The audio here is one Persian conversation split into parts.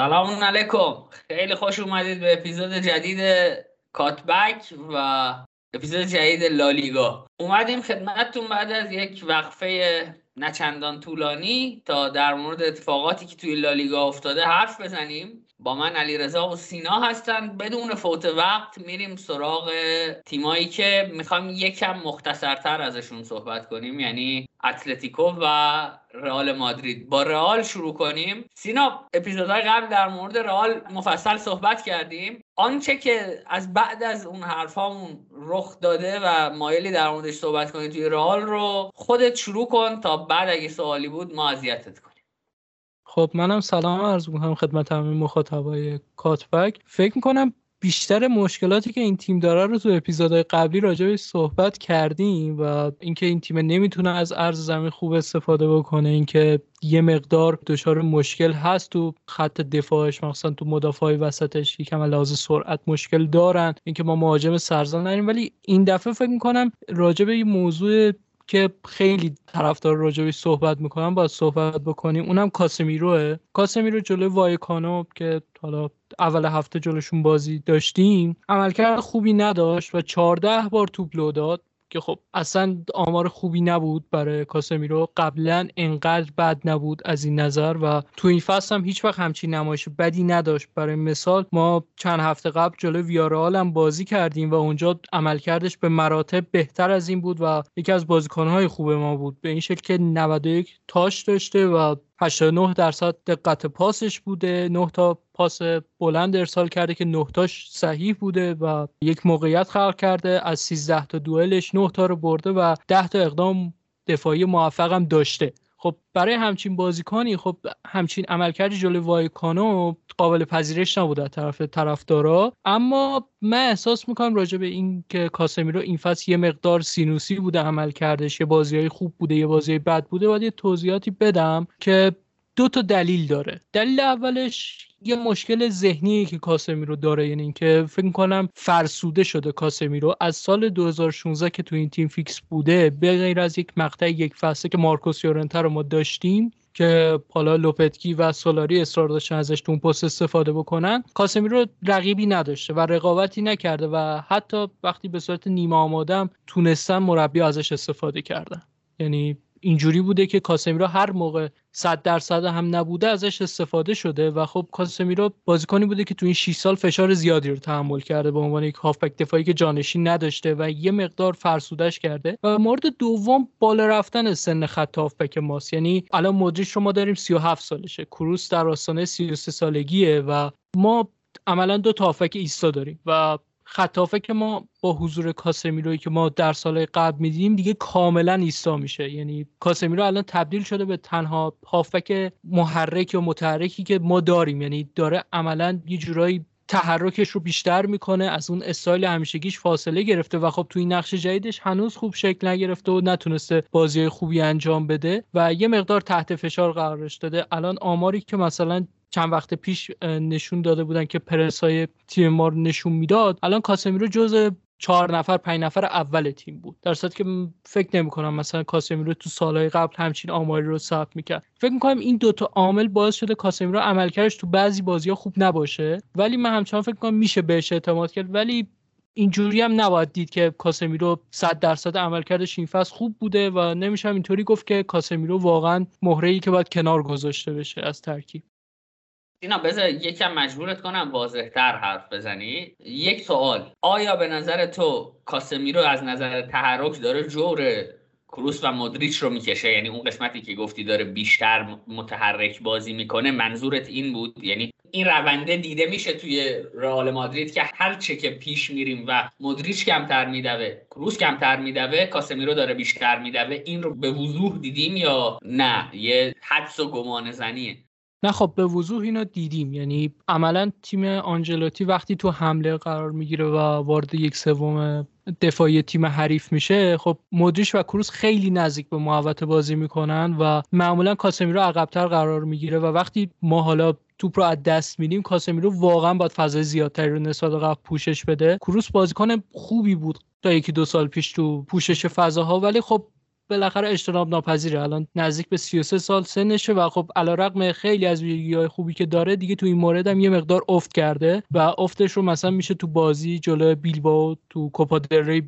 سلام علیکم. خیلی خوش اومدید به اپیزود جدید کاتبک و اپیزود جدید لالیگا. اومدیم خدمتتون بعد از یک وقفه نچندان طولانی تا در مورد اتفاقاتی که توی لالیگا افتاده حرف بزنیم. با من علی رضا و سینا هستن. بدون فوت وقت میریم سراغ تیمایی که می‌خوایم یکم مختصرتر ازشون صحبت کنیم یعنی اتلتیکو و رئال مادرید. با رئال شروع کنیم. سینا اپیزودهای قبل در مورد رئال مفصل صحبت کردیم. آنچه که از بعد از اون حرفامون رخ داده و مایلی در موردش صحبت کنیم توی رئال رو خودت شروع کن تا بعد اگه سوالی بود ما اذیتت کنیم. خب منم سلام عرض می‌کنم خدمت همه مخاطبای کاتبک. فکر می‌کنم بیشتر مشکلاتی که این تیم داره رو تو اپیزودهای قبلی راجع صحبت کردیم و اینکه این تیم نمی‌تونه از ارز زمین خوب استفاده بکنه اینکه یه مقدار دچار مشکل هست تو خط دفاعش مخصوصا تو مدافعای وسطش یکم لحاظ سرعت مشکل دارن اینکه ما مهاجم سرزن نداریم ولی این دفعه فکر می‌کنم راجع به این موضوع که خیلی طرفدار راجبی صحبت می‌کنن باید صحبت بکنیم. اونم کاسمیروه. کاسمیرو جلوی وایکانو که حالا اول هفته جلوشون بازی داشتیم عملکرد خوبی نداشت و 14 بار توپ لو داد. که خب اصلا آمار خوبی نبود برای کاسمیرو. قبلا انقدر بد نبود از این نظر و تو این فصل هم هیچ وقت همچین نمایش بدی نداشت. برای مثال ما چند هفته قبل جلو ویارال هم بازی کردیم و اونجا عملکردش به مراتب بهتر از این بود و یکی از بازیکنهای خوب ما بود. به این شکل که 91 تاش داشته و 89 درصد دقت پاسش بوده. 9 تا پاس بلند ارسال کرده که 9 تاش صحیح بوده و یک موقعیت خلق کرده. از 13 تا دوئلش 9 تا رو برده و 10 تا اقدام دفاعی موفق هم داشته. خب برای همچین بازیکنی خب همچین عملکردی جلوی وایکانو قابل پذیرش نبوده طرف طرفدارا. اما من احساس می‌کنم راجع به این که کاسمیرو این فصل یه مقدار سینوسی بوده عمل کردش یه بازی خوب بوده یه بازی بد بوده. باید یه توضیحاتی بدم که دو تا دلیل داره. دلیل اولش یه مشکل ذهنی که کاسمیرو داره یعنی اینکه فکر کنم فرسوده شده کاسمیرو از سال 2016 که تو این تیم فیکس بوده به غیر از یک مقطع یک فصله که مارکوس یورنته رو ما داشتیم که حالا لوپتگی و سولاری اصرار داشتن ازش تو اون پست استفاده بکنن کاسمیرو رقیبی نداشته و رقابتی نکرده و حتی وقتی به صورت نیمه آمادم تونستن مربی ازش استفاده کردن. یعنی اینجوری بوده که کاسمیرو هر موقع 100 درصد هم نبوده ازش استفاده شده و خب کاسمیرو بازیکنی بوده که تو این 6 سال فشار زیادی رو تحمل کرده به عنوان یک هافبک دفاعی که جانشین نداشته و یه مقدار فرسودش کرده و مورد دوم بالا رفتن سن خط هافبک ماست. یعنی الان مدریش رو ما داریم 37 سالشه. کروس در آستانه 33 سالگیه و ما عملا دو تا هافبک ایستا داریم و خطافه که ما با حضور کاسمیروی که ما در سال قبل می‌دیدیم دیگه کاملا ایستا میشه. یعنی کاسمیرو الان تبدیل شده به تنها هافک محرک و متحرکی که ما داریم. یعنی داره عملا یه جورایی تحرکش رو بیشتر می‌کنه از اون استایل همیشگیش فاصله گرفته و خب توی نقش جدیدش هنوز خوب شکل نگرفته و نتونسته بازی خوبی انجام بده. و یه مقدار تحت فشار قرارش داده. الان آماری که مثلا چند وقت پیش نشون داده بودن که پرسای تیم ما رو نشون می‌داد. الان کاسمیرو جز چهار نفر پنج نفر اول تیم بود. در صورتی که فکر نمی کنم مثلا کاسمیرو تو سالهای قبل همچین آماری رو ثبت می‌کرد. فکر می‌کنم این دوتا عامل باعث شده کاسمیرو عملکردش تو بعضی بازی ها خوب نباشه. ولی من همچنان فکر کنم میشه بهش اعتماد کرد. ولی اینجوری هم نباید دید که کاسمیرو 100 درصد عملکردش این فصل خوب بوده و نمیشه اینطوری گفت که کاسمیرو واقعا مهره ای که باید کنار گذاشته بشه از ترکیب. اینا بذار یکم مجبورت کنم واضحتر حرف بزنی. یک سوال آیا به نظر تو کاسمیرو از نظر تحرک داره جور کروس و مدریچ رو می‌کشه؟ یعنی اون قسمتی که گفتی داره بیشتر متحرک بازی می‌کنه منظورت این بود؟ یعنی این رونده دیده میشه توی رئال مادرید که هر چه که پیش میریم و مدریچ کمتر میدوه کروس کمتر میدوه کاسمیرو داره بیشتر میدوه این رو به وضوح دیدیم یا نه؟ یه حدس و گمان زنیه نه خب به وضوح اینا دیدیم. یعنی عملا تیم آنجلوتی وقتی تو حمله قرار می‌گیره و وارد یک سوم دفاعی تیم حریف میشه خب مدریش و کروس خیلی نزدیک به محوطه بازی می‌کنن و معمولا کاسمیرو عقبتر قرار می‌گیره و وقتی ما حالا توپ رو از دست میدیم کاسمیرو واقعا باید فضای زیادتری رو نسبت قبل پوشش بده. کروس بازیکن خوبی بود تا یکی دو سال پیش تو پوشش فضاها ولی خب بالاخره اجتناب ناپذیره. الان نزدیک به 33 سال سنشه و خب علیرغم خیلی از ویژگی‌های خوبی که داره دیگه تو این مورد هم یه مقدار افت کرده و افتش رو مثلا میشه تو بازی جلو بیلباو تو کوپا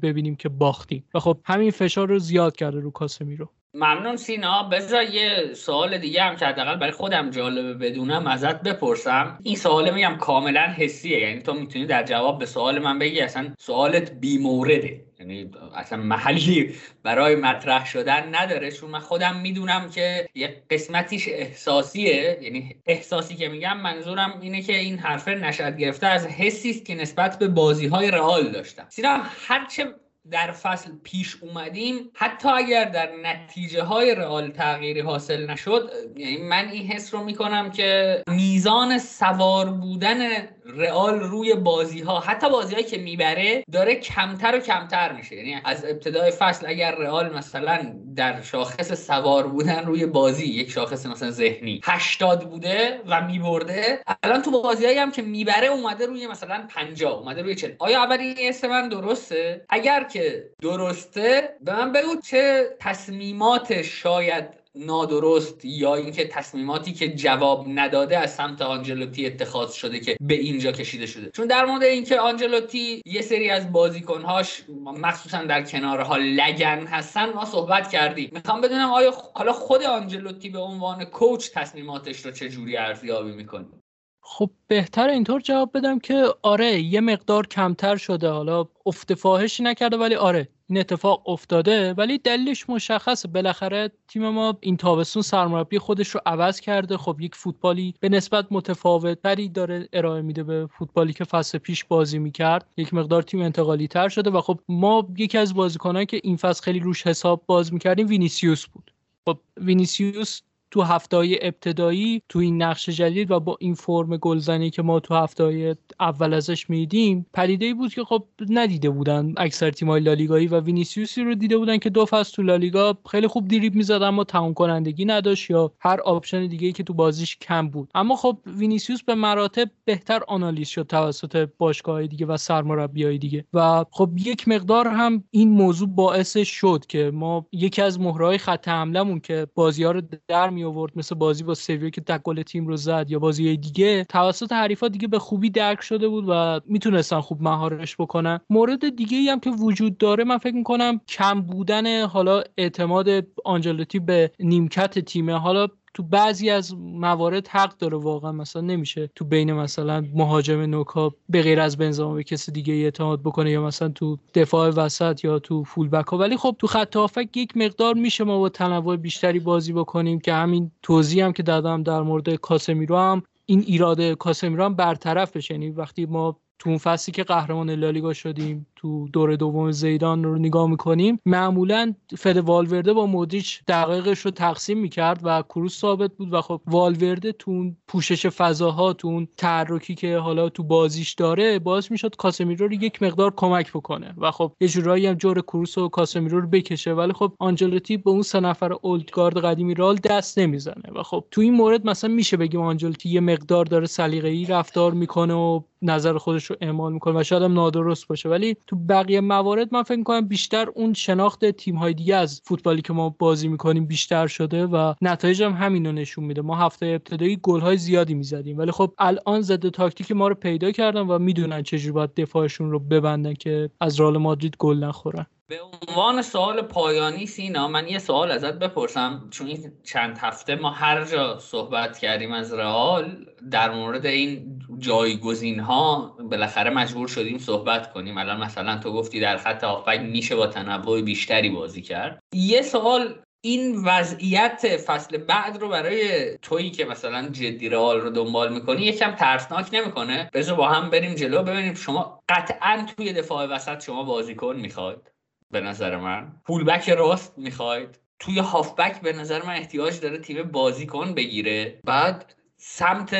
ببینیم که باختیم. و خب همین فشار رو زیاد کرده رو کاسمیرو. ممنون سینا. بذار یه سوال دیگه هم که حداقل برای خودم جالبه بدونم ازت بپرسم. این سوال میگم کاملا حسیه. یعنی تو می‌تونی در جواب به سوال من بگی اصلا سوالت بیمورده یعنی اصلا محلی برای مطرح شدن نداره. چون من خودم می‌دونم که یه قسمتیش احساسیه. یعنی احساسی که میگم منظورم اینه که این حرفه نشد گرفته از حسی است که نسبت به بازی های رئال داشتم. سینا هرچه در فصل پیش اومدیم. حتی اگر در نتیجه های رئال تغییری حاصل نشد یعنی من این حس رو می‌کنم که میزان سوار بودن رئال روی بازی ها حتی بازی هایی که می‌بره داره کمتر و کمتر میشه. یعنی از ابتدای فصل اگر رئال مثلا در شاخص سوار بودن روی بازی یک شاخص مثلا ذهنی 80 بوده و میبرده الان تو بازی هایی هم که می‌بره اومده روی مثلا 50 اومده روی 40 آیا اول این من درسته؟ اگر که درسته به من بگو چه تصمیمات شاید نادرست یا اینکه تصمیماتی که جواب نداده از سمت آنجلوتی اتخاذ شده که به اینجا کشیده شده. چون در مورد اینکه آنجلوتی یه سری از بازیکنهاش مخصوصا در کنارها لگن هستن ما صحبت کردیم. می‌خوام بدونم آیا حالا خود آنجلوتی به عنوان کوچ تصمیماتش رو چه جوری ارزیابی می‌کنه؟ خب بهتر اینطور جواب بدم که آره یه مقدار کمتر شده. حالا افت فاحشی نکرده ولی آره این اتفاق افتاده. ولی دلیلش مشخصه. بالاخره تیم ما این تابستون سرمربی خودش رو عوض کرده. خب یک فوتبالی به نسبت متفاوت تری داره ارائه میده به فوتبالی که فصل پیش بازی می‌کرد. یک مقدار تیم انتقالی تر شده و خب ما یکی از بازیکنانی که این فصل خیلی روش حساب باز می‌کردیم وینیسیوس بود. خب وینیسیوس تو هفته ابتدایی تو این نقش جدید و با این فرم گلزنی که ما تو هفته اول ازش دیدیم پدیده بود که خب ندیده بودن اکثر تیم‌های لالیگایی و وینیسیوسی رو دیده بودن که دو فصل تو لالیگا خیلی خوب دریبل می‌زد اما تمام کنندگی نداشت یا هر option دیگه که تو بازیش کم بود. اما خب وینیسیوس به مراتب بهتر آنالیز شد توسط باشگاه دیگه و سرمربیای دیگه. و خب یک مقدار هم این موضوع باعث شد که ما یکی از مهره‌های خط حملمون که بازی ها رو در می آورد مثل بازی با سویا که تک گل تیم رو زد یا بازی دیگه توسط حریفا دیگه به خوبی درک شده بود و می‌تونستن خوب مهارش بکنن. مورد دیگه ای هم که وجود داره من فکر می‌کنم کم بودن حالا اعتماد آنجلوتی به نیمکت تیمه. حالا تو بعضی از موارد حق داره واقعا مثلا نمیشه تو بین مثلا مهاجم نوکا به غیر از بنزما به کسی دیگه اعتماد بکنه یا مثلا تو دفاع وسط یا تو فول بک ها. ولی خب تو خط هافک یک مقدار میشه ما با تنوع بیشتری بازی بکنیم که همین توضیح هم که دادم در مورد کاسمیرو هم این ایراد کاسمیرو هم برطرف بشه. یعنی وقتی ما تو اون فصلی که قهرمان لالیگا شدیم تو دور دوم زیدان رو نگاه می‌کنیم معمولا فد والورده با مودریچ دقایقش رو تقسیم می‌کرد و کروس ثابت بود و خب والورده تو اون پوشش فضاها تو اون تحرکی که حالا تو بازیش داره باعث می‌شد کاسمیرو رو یک مقدار کمک بکنه و خب یه جورایی هم جور کروس و کاسمیرو رو بکشه. ولی خب آنجلوتی به اون سه نفر اولدگارد قدیمی رال دست نمی‌زنه و خب تو این مورد مثلا میشه بگیم آنجلوتی یه مقدار داره سلیقه‌ای رفتار می‌کنه و نظر خودش رو اعمال می‌کنه و شاید هم نادرست باشه. ولی تو بقیه موارد من فکر می‌کنم بیشتر اون شناخت تیم های دیگه از فوتبالی که ما بازی می‌کنیم بیشتر شده و نتایج هم همین رو نشون میده. ما هفته ابتدایی گل های زیادی می‌زدیم. ولی خب الان ضد تاکتیک ما رو پیدا کردن و می‌دونن چجوری باید دفاعشون رو ببندن که از رئال مادرید گل نخورن. به عنوان سوال پایانی سینا من یه سوال ازت بپرسم. چون این چند هفته ما هر جا صحبت کردیم از رئال در مورد این جایگزین ها بالاخره مجبور شدیم صحبت کنیم. الان مثلا تو گفتی در خط هافبک میشه با تنوع بیشتری بازی کرد. یه سوال این وضعیت فصل بعد رو برای تویی که مثلا جدی رئال رو دنبال می‌کنی یکم ترسناک نمی‌کنه؟ بذار با هم بریم جلو ببینیم شما قطعا توی دفاع وسط شما بازیکن می‌خواید. به نظر من. فولبک راست می‌خواید. توی هافبک به نظر من احتیاج داره تیم بازیکن بگیره. بعد سمت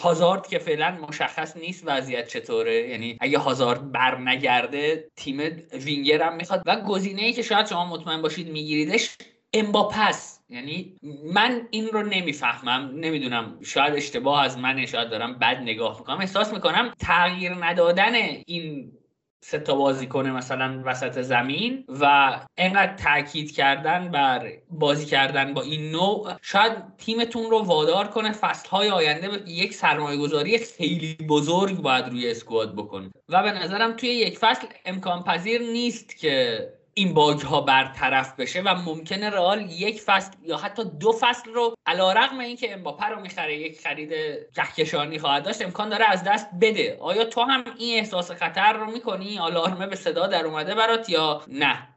هازارد که فعلا مشخص نیست وضعیت چطوره. یعنی اگه هازارد بر نگرده تیم وینگر هم می‌خواد. و گزینه ای که شاید شما مطمئن باشید میگیریدش امباپس یعنی من این رو نمی‌فهمم. نمی‌دونم. شاید اشتباه از منه شاید دارم بد نگاه می‌کنم. احساس می‌کنم تغییر ندادن این سه تا بازیکن مثلا وسط زمین و انقدر تاکید کردن بر بازی کردن با این نوع شاید تیمتون رو وادار کنه فصلهای آینده یک سرمایه گذاری خیلی بزرگ باید روی اسکواد بکنه. و به نظرم توی یک فصل امکان پذیر نیست که این باگ ها برطرف بشه و ممکنه رئال یک فصل یا حتی دو فصل رو علا رقم اینکه امباپه رو می‌خره یک خرید کهکشانی خواهد داشت امکان داره از دست بده. آیا تو هم این احساس خطر رو می‌کنی؟ آلارمه به صدا در اومده برات یا نه؟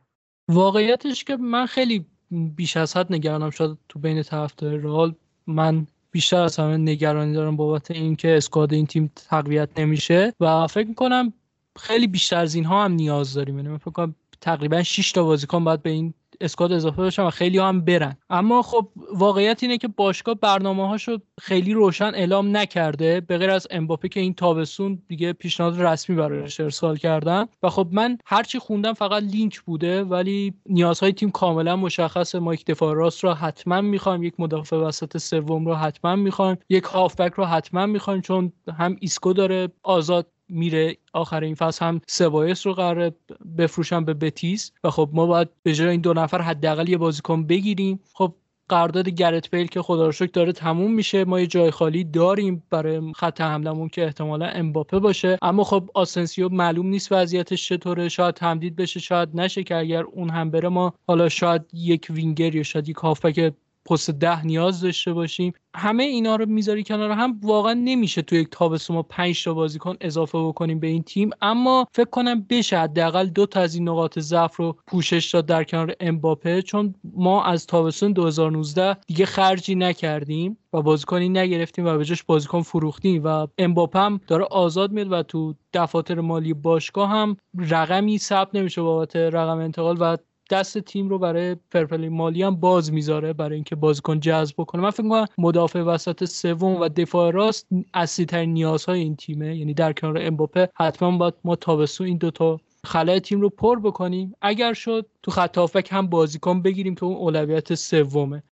واقعیتش که من خیلی بیش از حد نگرانم شد تو بین طرفدار رئال. من بیشتر از همه نگرانی دارم بابت اینکه اسکواد این تیم تقویت نمیشه و فکر می‌کنم خیلی بیشتر از اینها هم نیاز داریم. یعنی فکر کنم تقریبا 6 تا بازیکن باید به این اسکواد اضافه بشن و خیلی هم برن. اما خب واقعیت اینه که باشگاه برنامه هاشو خیلی روشن اعلام نکرده به غیر از امباپه که این تابستون دیگه پیشنهاد رسمی برایش ارسال کردن. و خب من هرچی خوندم فقط لینک بوده ولی نیازهای تیم کاملا مشخصه ما یک دفاع راست رو حتما می‌خوایم یک مدافع وسط سوم رو حتما می‌خوایم یک هافبک رو حتما می‌خوایم چون هم ایسکو داره آزاد میره آخر این فصل هم سبایوس رو قراره بفروشن به بتیس و خب ما باید به جای این دو نفر حداقل یه بازیکن بگیریم. خب قرارداد گرت بیل که خدا رو شکر داره تموم میشه. ما یه جای خالی داریم برای خط حملمون که احتمالا امباپه باشه. اما خب آسنسیو معلوم نیست وضعیتش چطوره. شاید تمدید بشه شاید نشه که اگر اون هم بره ما حالا شاید یک وینگر یا شاید یک هافبک پست ده نیاز داشته باشیم. همه اینا رو می‌ذاری کنار هم واقعا نمیشه تو یک تابستون ما 5 تا بازیکن اضافه بکنیم به این تیم. اما فکر کنم بشه حداقل دو تا از این نقاط ضعف رو پوشش داد در کنار امباپه چون ما از تابستون 2019 دیگه خرجی نکردیم و بازیکنی نگرفتیم و به جاش بازیکن فروختیم و امباپه هم داره آزاد میاد و تو دفاتر مالی باشگاه هم رقمی ثبت نمیشه بابت رقم انتقال و دست تیم رو برای fair play مالی هم باز می‌ذاره برای اینکه بازیکن جذب بکنه. من فکر می‌کنم مدافع وسط سوم و دفاع راست اصلی نیازهای این تیمه. یعنی در کنار امباپه حتما باید ما تابستون این دوتا خلای تیم رو پر بکنیم. اگر شد تو خط هم بازیکن بگیریم که اون اولویت سومه.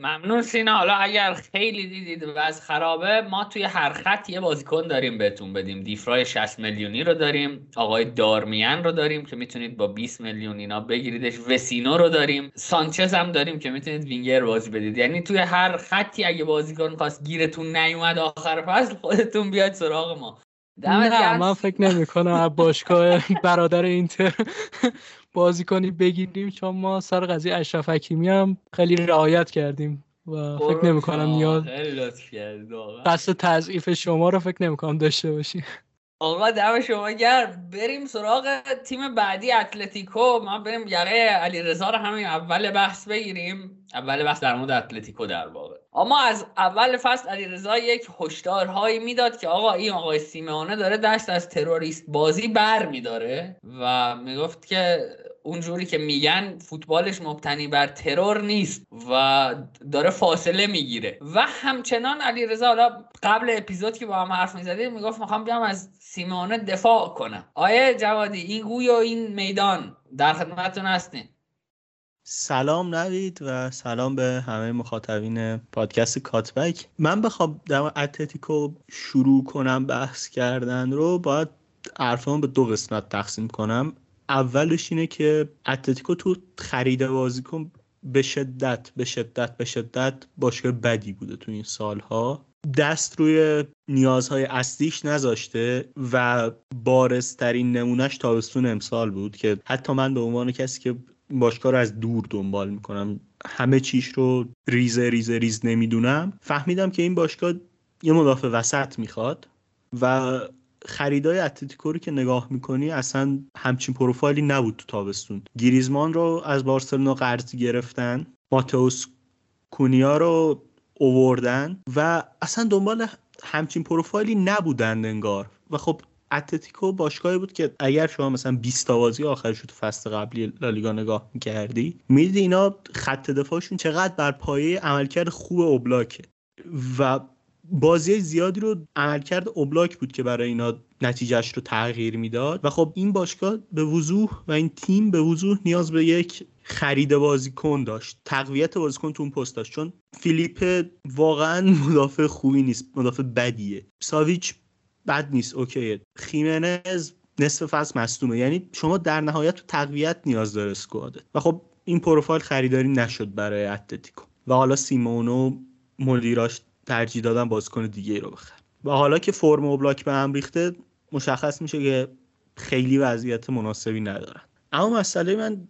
ممنون سینا. حالا اگر خیلی دیدید اوضاع خرابه ما توی هر خط یه بازیکن داریم بهتون بدیم. دیفرای 60 میلیونی رو داریم آقای دارمیان رو داریم که می‌تونید با 20 میلیون اینا بگیریدش. وسینو رو داریم. سانچز هم داریم که می‌تونید وینگر بازی بدید. یعنی توی هر خطی اگه بازیکن خواست گیرتون نیومد آخر فصل خودتون بیاید سراغ ما. نه من فکر نمی کنم باشگاه برادر اینتر. بازی کنی بگیریم چون ما سر قضیه اشرف حکیمی هم خیلی رعایت کردیم و فکر نمی کنم نیاز قصد تضعیف شما رو فکر نمی کنم داشته باشی. آقا دم شما گرم. بریم سراغ تیم بعدی اتلتیکو. ما بریم یقه علی رضا رو همین اول بحث بگیریم. اول بحث در مورد اتلتیکو در واقع. اما از اول فصل علی رضا یک هشدارهایی می‌داد که آقا این آقای سیمونه داره دست از تروریست بازی بر میداره و می‌گفت که اونجوری که میگن فوتبالش مبتنی بر ترور نیست و داره فاصله می‌گیره. و همچنان علی رضا حالا قبل اپیزود که با هم حرف می‌زدیم می‌گفت می‌خوام بیام از سیمونه دفاع کنم. آیه جوادی این گوی و این میدان در خدمتتون هستین سلام نوید و سلام به همه مخاطبین پادکست کاتبک. من بخوام در اتلتیکو شروع کنم بحث کردن رو. باید حرفان به دو قسمت تقسیم کنم. اولش اینه که اتلتیکو تو خرید بازیکن به شدت به شدت به شدت باشگاه بدی بوده تو این سالها. دست روی نیازهای اصلیش نذاشته و بارزترین نمونهش تابستون امسال بود که حتی من به عنوان کسی که باشگاه رو از دور دنبال می‌کنم. همه چیش رو ریزه ریزه ریز نمی‌دونم. فهمیدم که این باشگاه یه مدافع وسط می‌خواد و خریدای اتلتیکو رو که نگاه می‌کنی اصلا همچین پروفایلی نبود تو تابستون. گریزمان رو از بارسلونا قرض گرفتن ماتئوس کونیا رو اووردن و اصلا دنبال همچین پروفایلی نبودن انگار. و خب اتلتیکو باشگاهی بود که اگر شما مثلا 20 تا بازی آخرش تو فصل قبلی لالیگا نگاه می‌کردی می‌دیدی اینا خط دفاعشون چقدر بر پایه عملکرد خوب اوبلاکه. و بازی زیادی رو عملکرد اوبلاک بود که برای اینا نتیجهش رو تغییر می‌داد. و خب این باشگاه به وضوح و این تیم به وضوح نیاز به یک خرید بازیکن داشت. تقویت بازیکن تو اون پست داشت. چون فیلیپ واقعا مدافع خوبی نیست مدافع بدیه. ساویچ بد نیست اوکیه. خیمنز نصف فصل مصدومه. یعنی شما در نهایت تو تقویت نیاز داره اسکواده و خب این پروفایل خریداری نشد برای اتلتیکو. و حالا سیمونو مدیراش ترجیح دادن بازیکن دیگه رو بخر و حالا که فرم و بلاک به هم ریخته مشخص میشه که خیلی وضعیت مناسبی ندارن. اما مسئله من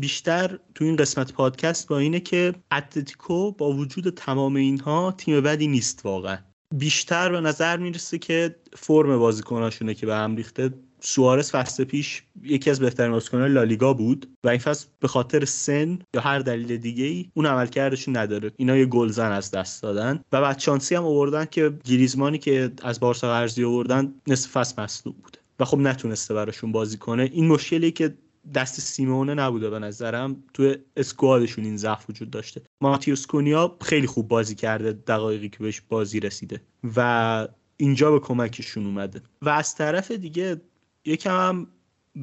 بیشتر تو این قسمت پادکست با اینه که اتلتیکو با وجود تمام اینها تیم بدی نیست واقعا. بیشتر به نظر می‌رسه که فرم بازیکناشونه که به هم ریخته. سوارس فصل پیش یکی از بهترین بازیکنان لالیگا بود و این فصل به خاطر سن یا هر دلیل دیگه ای اون عملکردشون نداره. اینا یه گلزن از دست دادن و بعد شانسی هم آوردن که گریزمانی که از بارسا قرضی آوردن نصف فصل مصدوم بوده و خب نتونسته براشون بازی کنه. این مشکلی که دست سیمونه نبوده به نظرم. تو اسکوادشون این ضعف وجود داشته. ماتیوس کونیا خیلی خوب بازی کرده دقایقی که بهش بازی رسیده. و اینجا به کمکشون اومده. و از طرف دیگه یکم هم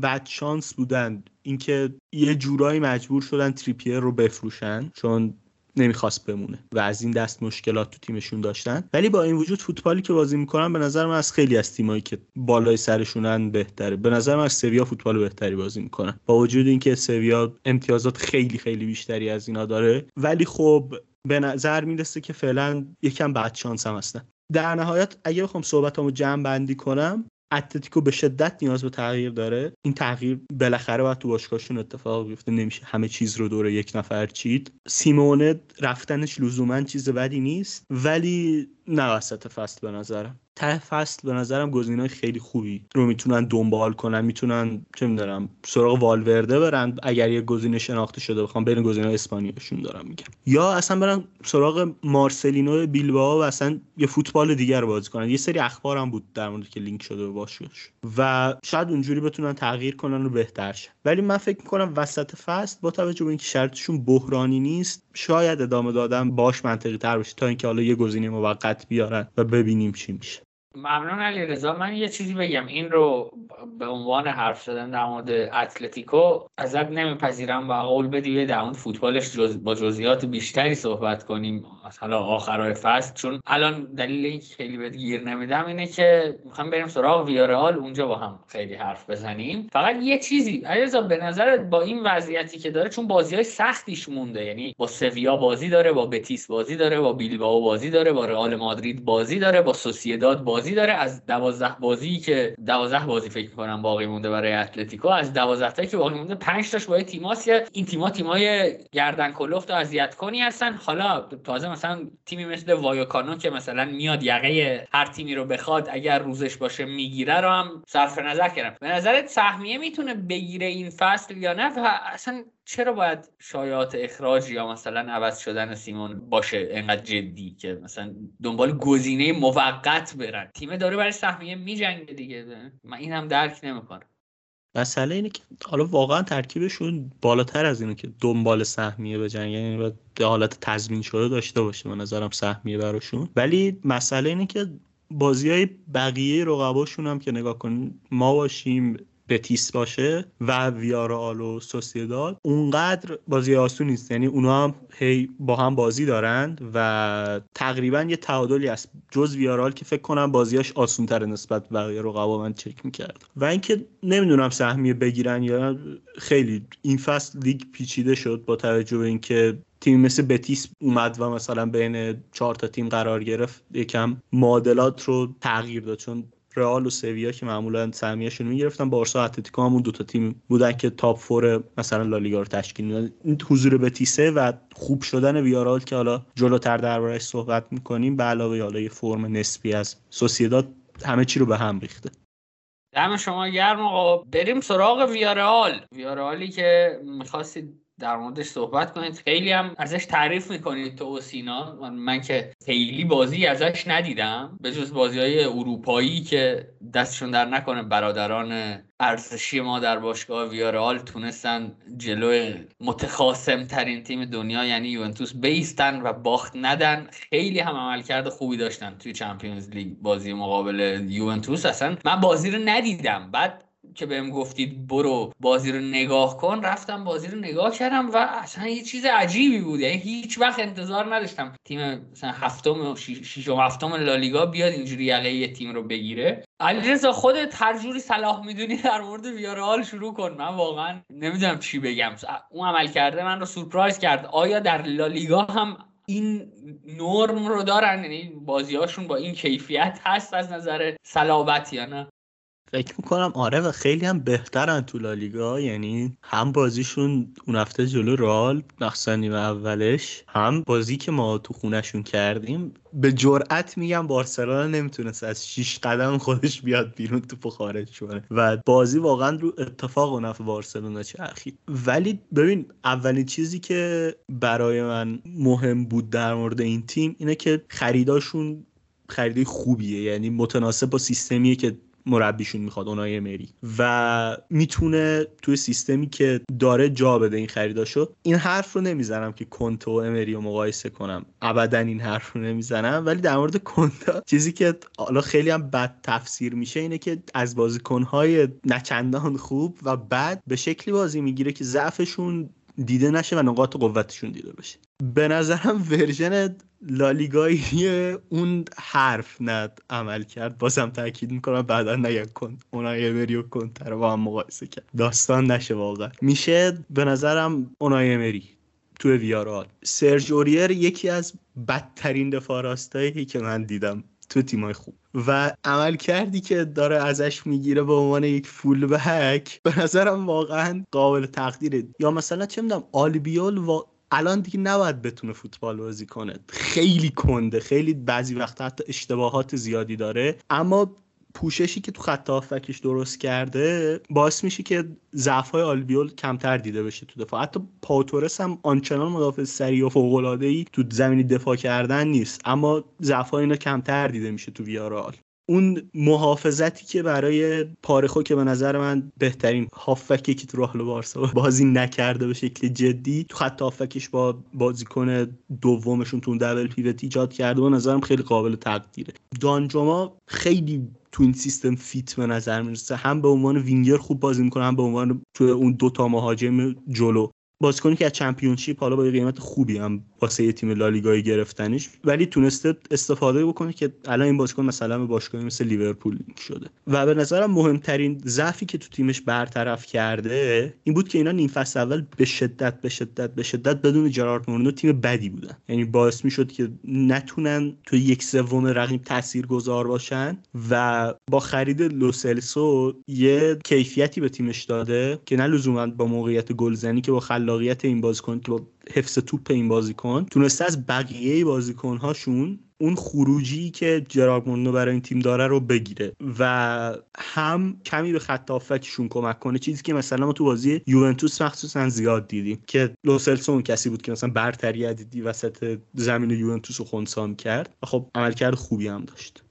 بد شانس بودن. اینکه یه جورایی مجبور شدن تریپیر رو بفروشن. چون نمی‌خواست بمونه و از این دست مشکلات تو تیمشون داشتن. ولی با این وجود فوتبالی که بازی می‌کنن به نظر من از خیلی از تیمایی که بالای سرشونن بهتره. به نظر من از سویا فوتبال بهتری بازی می‌کنن. با وجود اینکه سویا امتیازات خیلی خیلی بیشتری از اینا داره. ولی خب به نظر می‌رسه که فعلا یکم بد شانس هم هستن. در نهایت اگه بخوام صحبتامو جمع بندی کنم اتلتیکو به شدت نیاز به تغییر داره. این تغییر بالاخره باید تو باشگاهشون اتفاق بیفته. نمیشه همه چیز رو دور یک نفر چید. سیمونه رفتنش لزوما چیز بدی نیست. ولی نه وسط فصل به نظرم. ته فصل به نظرم گزینه‌های خیلی خوبی. رو می‌تونن دنبال کنن می‌تونن چه می‌دونم سراغ والورده برن. اگر یه گزینه شناخته شده بخوام بین گزینه‌های اسپانیاشون دارم میگم. یا اصلا برن سراغ مارسلینو بیلبائو و اصلا یه فوتبال دیگر بازی کنن. یه سری اخبار هم بود در مورد که لینک شده به و شاید اونجوری بتونن تغییر کنن و بهتر شن ولی من فکر می‌کنم وسط فصل با توجه به اینکه شرطشون بحرانی نیست شاید ادامه دادن باش منطقی تر بشه تا اینکه حالا یه گزینه موقت بیارن و ببینیم چی میشه. ممنون علی رضا. من یه چیزی بگم. این رو به عنوان حرف زدن در مورد اتلتیکو ازت نمیپذیرم و قول بدی در فوتبالش جز... با جزئیات بیشتری صحبت کنیم. مثلا آخرای فصل. چون الان دلیل اینکه خیلی بهت گیر نمیدم اینه که می‌خوام بریم سراغ ویارال اونجا با هم خیلی حرف بزنیم. فقط یه چیزی. علیرضا به نظرت با این وضعیتی که داره چون بازی های سختیش مونده یعنی با سویا بازی داره با بتیس بازی داره با بیلبائو بازی داره با رئال مادرید بازی داره با سوسییداد بازی داره از دوازده بازی که دوازده بازی فکر کنم باقی مونده برای اتلتیکو از دوازده تایی که باقی مونده 5 تاش با تیماس این تیما تیمای گردن کلفت و اذیت کنی هستن. حالا تازه مثلا تیمی مثل وایوکانو که مثلا میاد یقه هر تیمی رو بخواد اگر روزش باشه می‌گیره رو هم صرف نظر کردم. به نظرت سهمیه می‌تونه بگیره این فصل یا نه؟ اصلا چرا باید شایعات اخراج یا مثلا عوض شدن سیمون باشه انقدر جدی که مثلا دنبال گزینه موقت برن؟ تیم داره برای سهمیه میجنگه دیگه. من اینم درک نمی‌کنم. مسئله اینه که حالا واقعا ترکیبشون بالاتر از اینه که دنبال سهمیه بجنگن یعنی به حالت تضمین شده داشته باشه به نظرم سهمیه براشون. ولی مسئله اینه که بازی های بقیه رقباشون هم که نگاه کنیم ما باشیم بتیس باشه و ویارال و سوسیداد اونقدر بازی آسون نیست. یعنی اونا هم هی با هم بازی دارند و تقریبا یه تعادلی است جز ویارال که فکر کنم بازیاش آسون تر نسبت بقیه رقبا من چک می‌کرد. و اینکه نمی‌دونم سهمیه بگیرن یا خیلی این فصل لیگ پیچیده شد با توجه به اینکه تیم مثل بتیس اومد و مثلا بین چهار تا تیم قرار گرفت. یکم معادلات رو تغییر داد. چون رئال و سویا که معمولا سهمیه‌شون می‌گرفتن. بارسا اتلتیکو همون دو تا تیم بودن که تاپ فور مثلا لالیگا رو تشکیل میدن این حضور بتیسه و خوب شدن ویارال که حالا جلوتر دربارش صحبت می‌کنیم به علاوه حالا یه فرم نسبی از سوسیداد همه چی رو به هم ریخته. دم شما گرم آقا. بریم سراغ ویارال ویارالی که می‌خواستید در موردش صحبت کنید. خیلی هم ازش تعریف می‌کنید تو و سینا. من, که خیلی بازی ازش ندیدم به جز بازی های اروپایی که دستشون در نکنه برادران ارزشی ما در باشگاه ویارال تونستن جلو متخاسم ترین تیم دنیا یعنی یوونتوس بیستن و باخت ندن. خیلی هم عملکرد خوبی داشتن توی چمپیونز لیگ بازی مقابل یوونتوس. اصلا من بازی رو ندیدم. بعد که بهم گفتید برو بازی رو نگاه کن رفتم بازی رو نگاه کردم و اصلا یه چیز عجیبی بود. یعنی هیچ وقت انتظار نداشتم تیم مثلا هفتم ششم هفتم لالیگا بیاد اینجوری یقه یه تیم رو بگیره. علیرضا خودت هر جوری صلاح می‌دونی در مورد ویارال شروع کن. من واقعا نمی‌دونم چی بگم. اون عمل کرده من رو سورپرایز کرد. آیا در لالیگا هم این نرم رو دارن؟ یعنی بازیهاشون با این کیفیت هست از نظر صلابت یا نه؟ فکر می‌کنم آره و خیلی هم بهترن تو لالیگا یعنی هم بازیشون اون هفته جلو رال مخصوصا نیمه اولش هم بازی که ما تو خونشون کردیم. به جرأت میگم بارسلونا نمی‌تونست از 6 قدم خودش بیاد بیرون توپ خارج کنه. و بازی واقعا رو اتفاق و نفع بارسلونا چرخید. ولی ببین اولین چیزی که برای من مهم بود در مورد این تیم اینه که خریداشون خریده خوبیه. یعنی متناسب با سیستمیه که مربیشون می‌خواد اونای مری. و می‌تونه توی سیستمی که داره جا بده این خریداشو این حرف رو نمی‌زنم که کنتو و امری رو مقایسه کنم. ابدا این حرف رو نمی‌زنم. ولی در مورد کنتا چیزی که حالا خیلی هم بد تفسیر میشه اینه که از بازیکنهای نچندان خوب و بد به شکلی بازی می‌گیره که ضعفشون دیده نشه و نقاط قوتشون دیده بشه. به نظرم ورژن لالیگایی اون حرف ند عمل کرد. بازم تاکید می‌کنم بعدا نگه کن. اونای امری و کنتر رو با هم مقایسه کرد. داستان نشه واقعا. میشه به نظرم اونای امری تو ویارال. سرج اوریر یکی از بدترین دفاع راستایی که من دیدم تو تیمای خوب. و عمل کردی که داره ازش می‌گیره به عنوان یک فول بک به نظرم واقعا قابل تقدیره. یا مثلا چه می‌دونم آلبیول الان دیگه نباید بتونه فوتبال بازی کنه. خیلی کنده. خیلی بعضی وقت حتی اشتباهات زیادی داره. اما پوششی که تو خط هافکش درست کرده باعث میشه که ضعف آلبیول کمتر دیده بشه تو دفاع. حتی پاوتورس هم آنچنان مدافع سریع و فوق تو زمینی دفاع کردن نیست. اما ضعف اینا کمتر دیده میشه تو ویارال. اون محافظتی که برای پارخو که به نظر من بهترین هافکی که تو راهلو بارسا بازی نکرده به شکل جدی تو خط هافکش با بازیکن دومشون تو دبل پیوت ایجاد کرده و نظرم خیلی قابل تقدیره. دانجوما خیلی تو این سیستم fit به نظر می‌رسه. هم به عنوان وینگر خوب بازی می‌کنه هم به عنوان تو اون دوتا مهاجم جلو. بازیکنی که از Championship حالا با قیمت خوبی هم واسه یه تیم لالیگایی گرفتنش ولی تونسته استفاده بکنه که الان این بازیکن مثلا به باشگاهی مثل لیورپول شده. و به نظرم مهمترین ضعفی که تو تیمش برطرف کرده این بود که اینا نیم فصل اول به شدت به شدت به شدت بدون جرارد مورینو تیم بدی بودن. یعنی باعث می‌شد که نتونن تو یک سوم رقیب تاثیرگذار باشن و با خرید لوسلسو یه کیفیتی به تیمش داده که نه لزوما با موقعیت گلزنی که با خلاقیت این بازیکن که با حفظ توپ این بازیکن تونسته از بقیه بازیکنهاشون اون خروجی که جرارد مورینو برای این تیم داره رو بگیره و هم کمی به خط هافکشون کمک کنه. چیزی که مثلا ما تو بازی یوونتوس مخصوصا زیاد دیدیم که لوسلسون کسی بود که مثلا برتری عدیدی وسط زمین یوونتوس رو خونسام کرد و خب عملکرد خوبی هم داشت.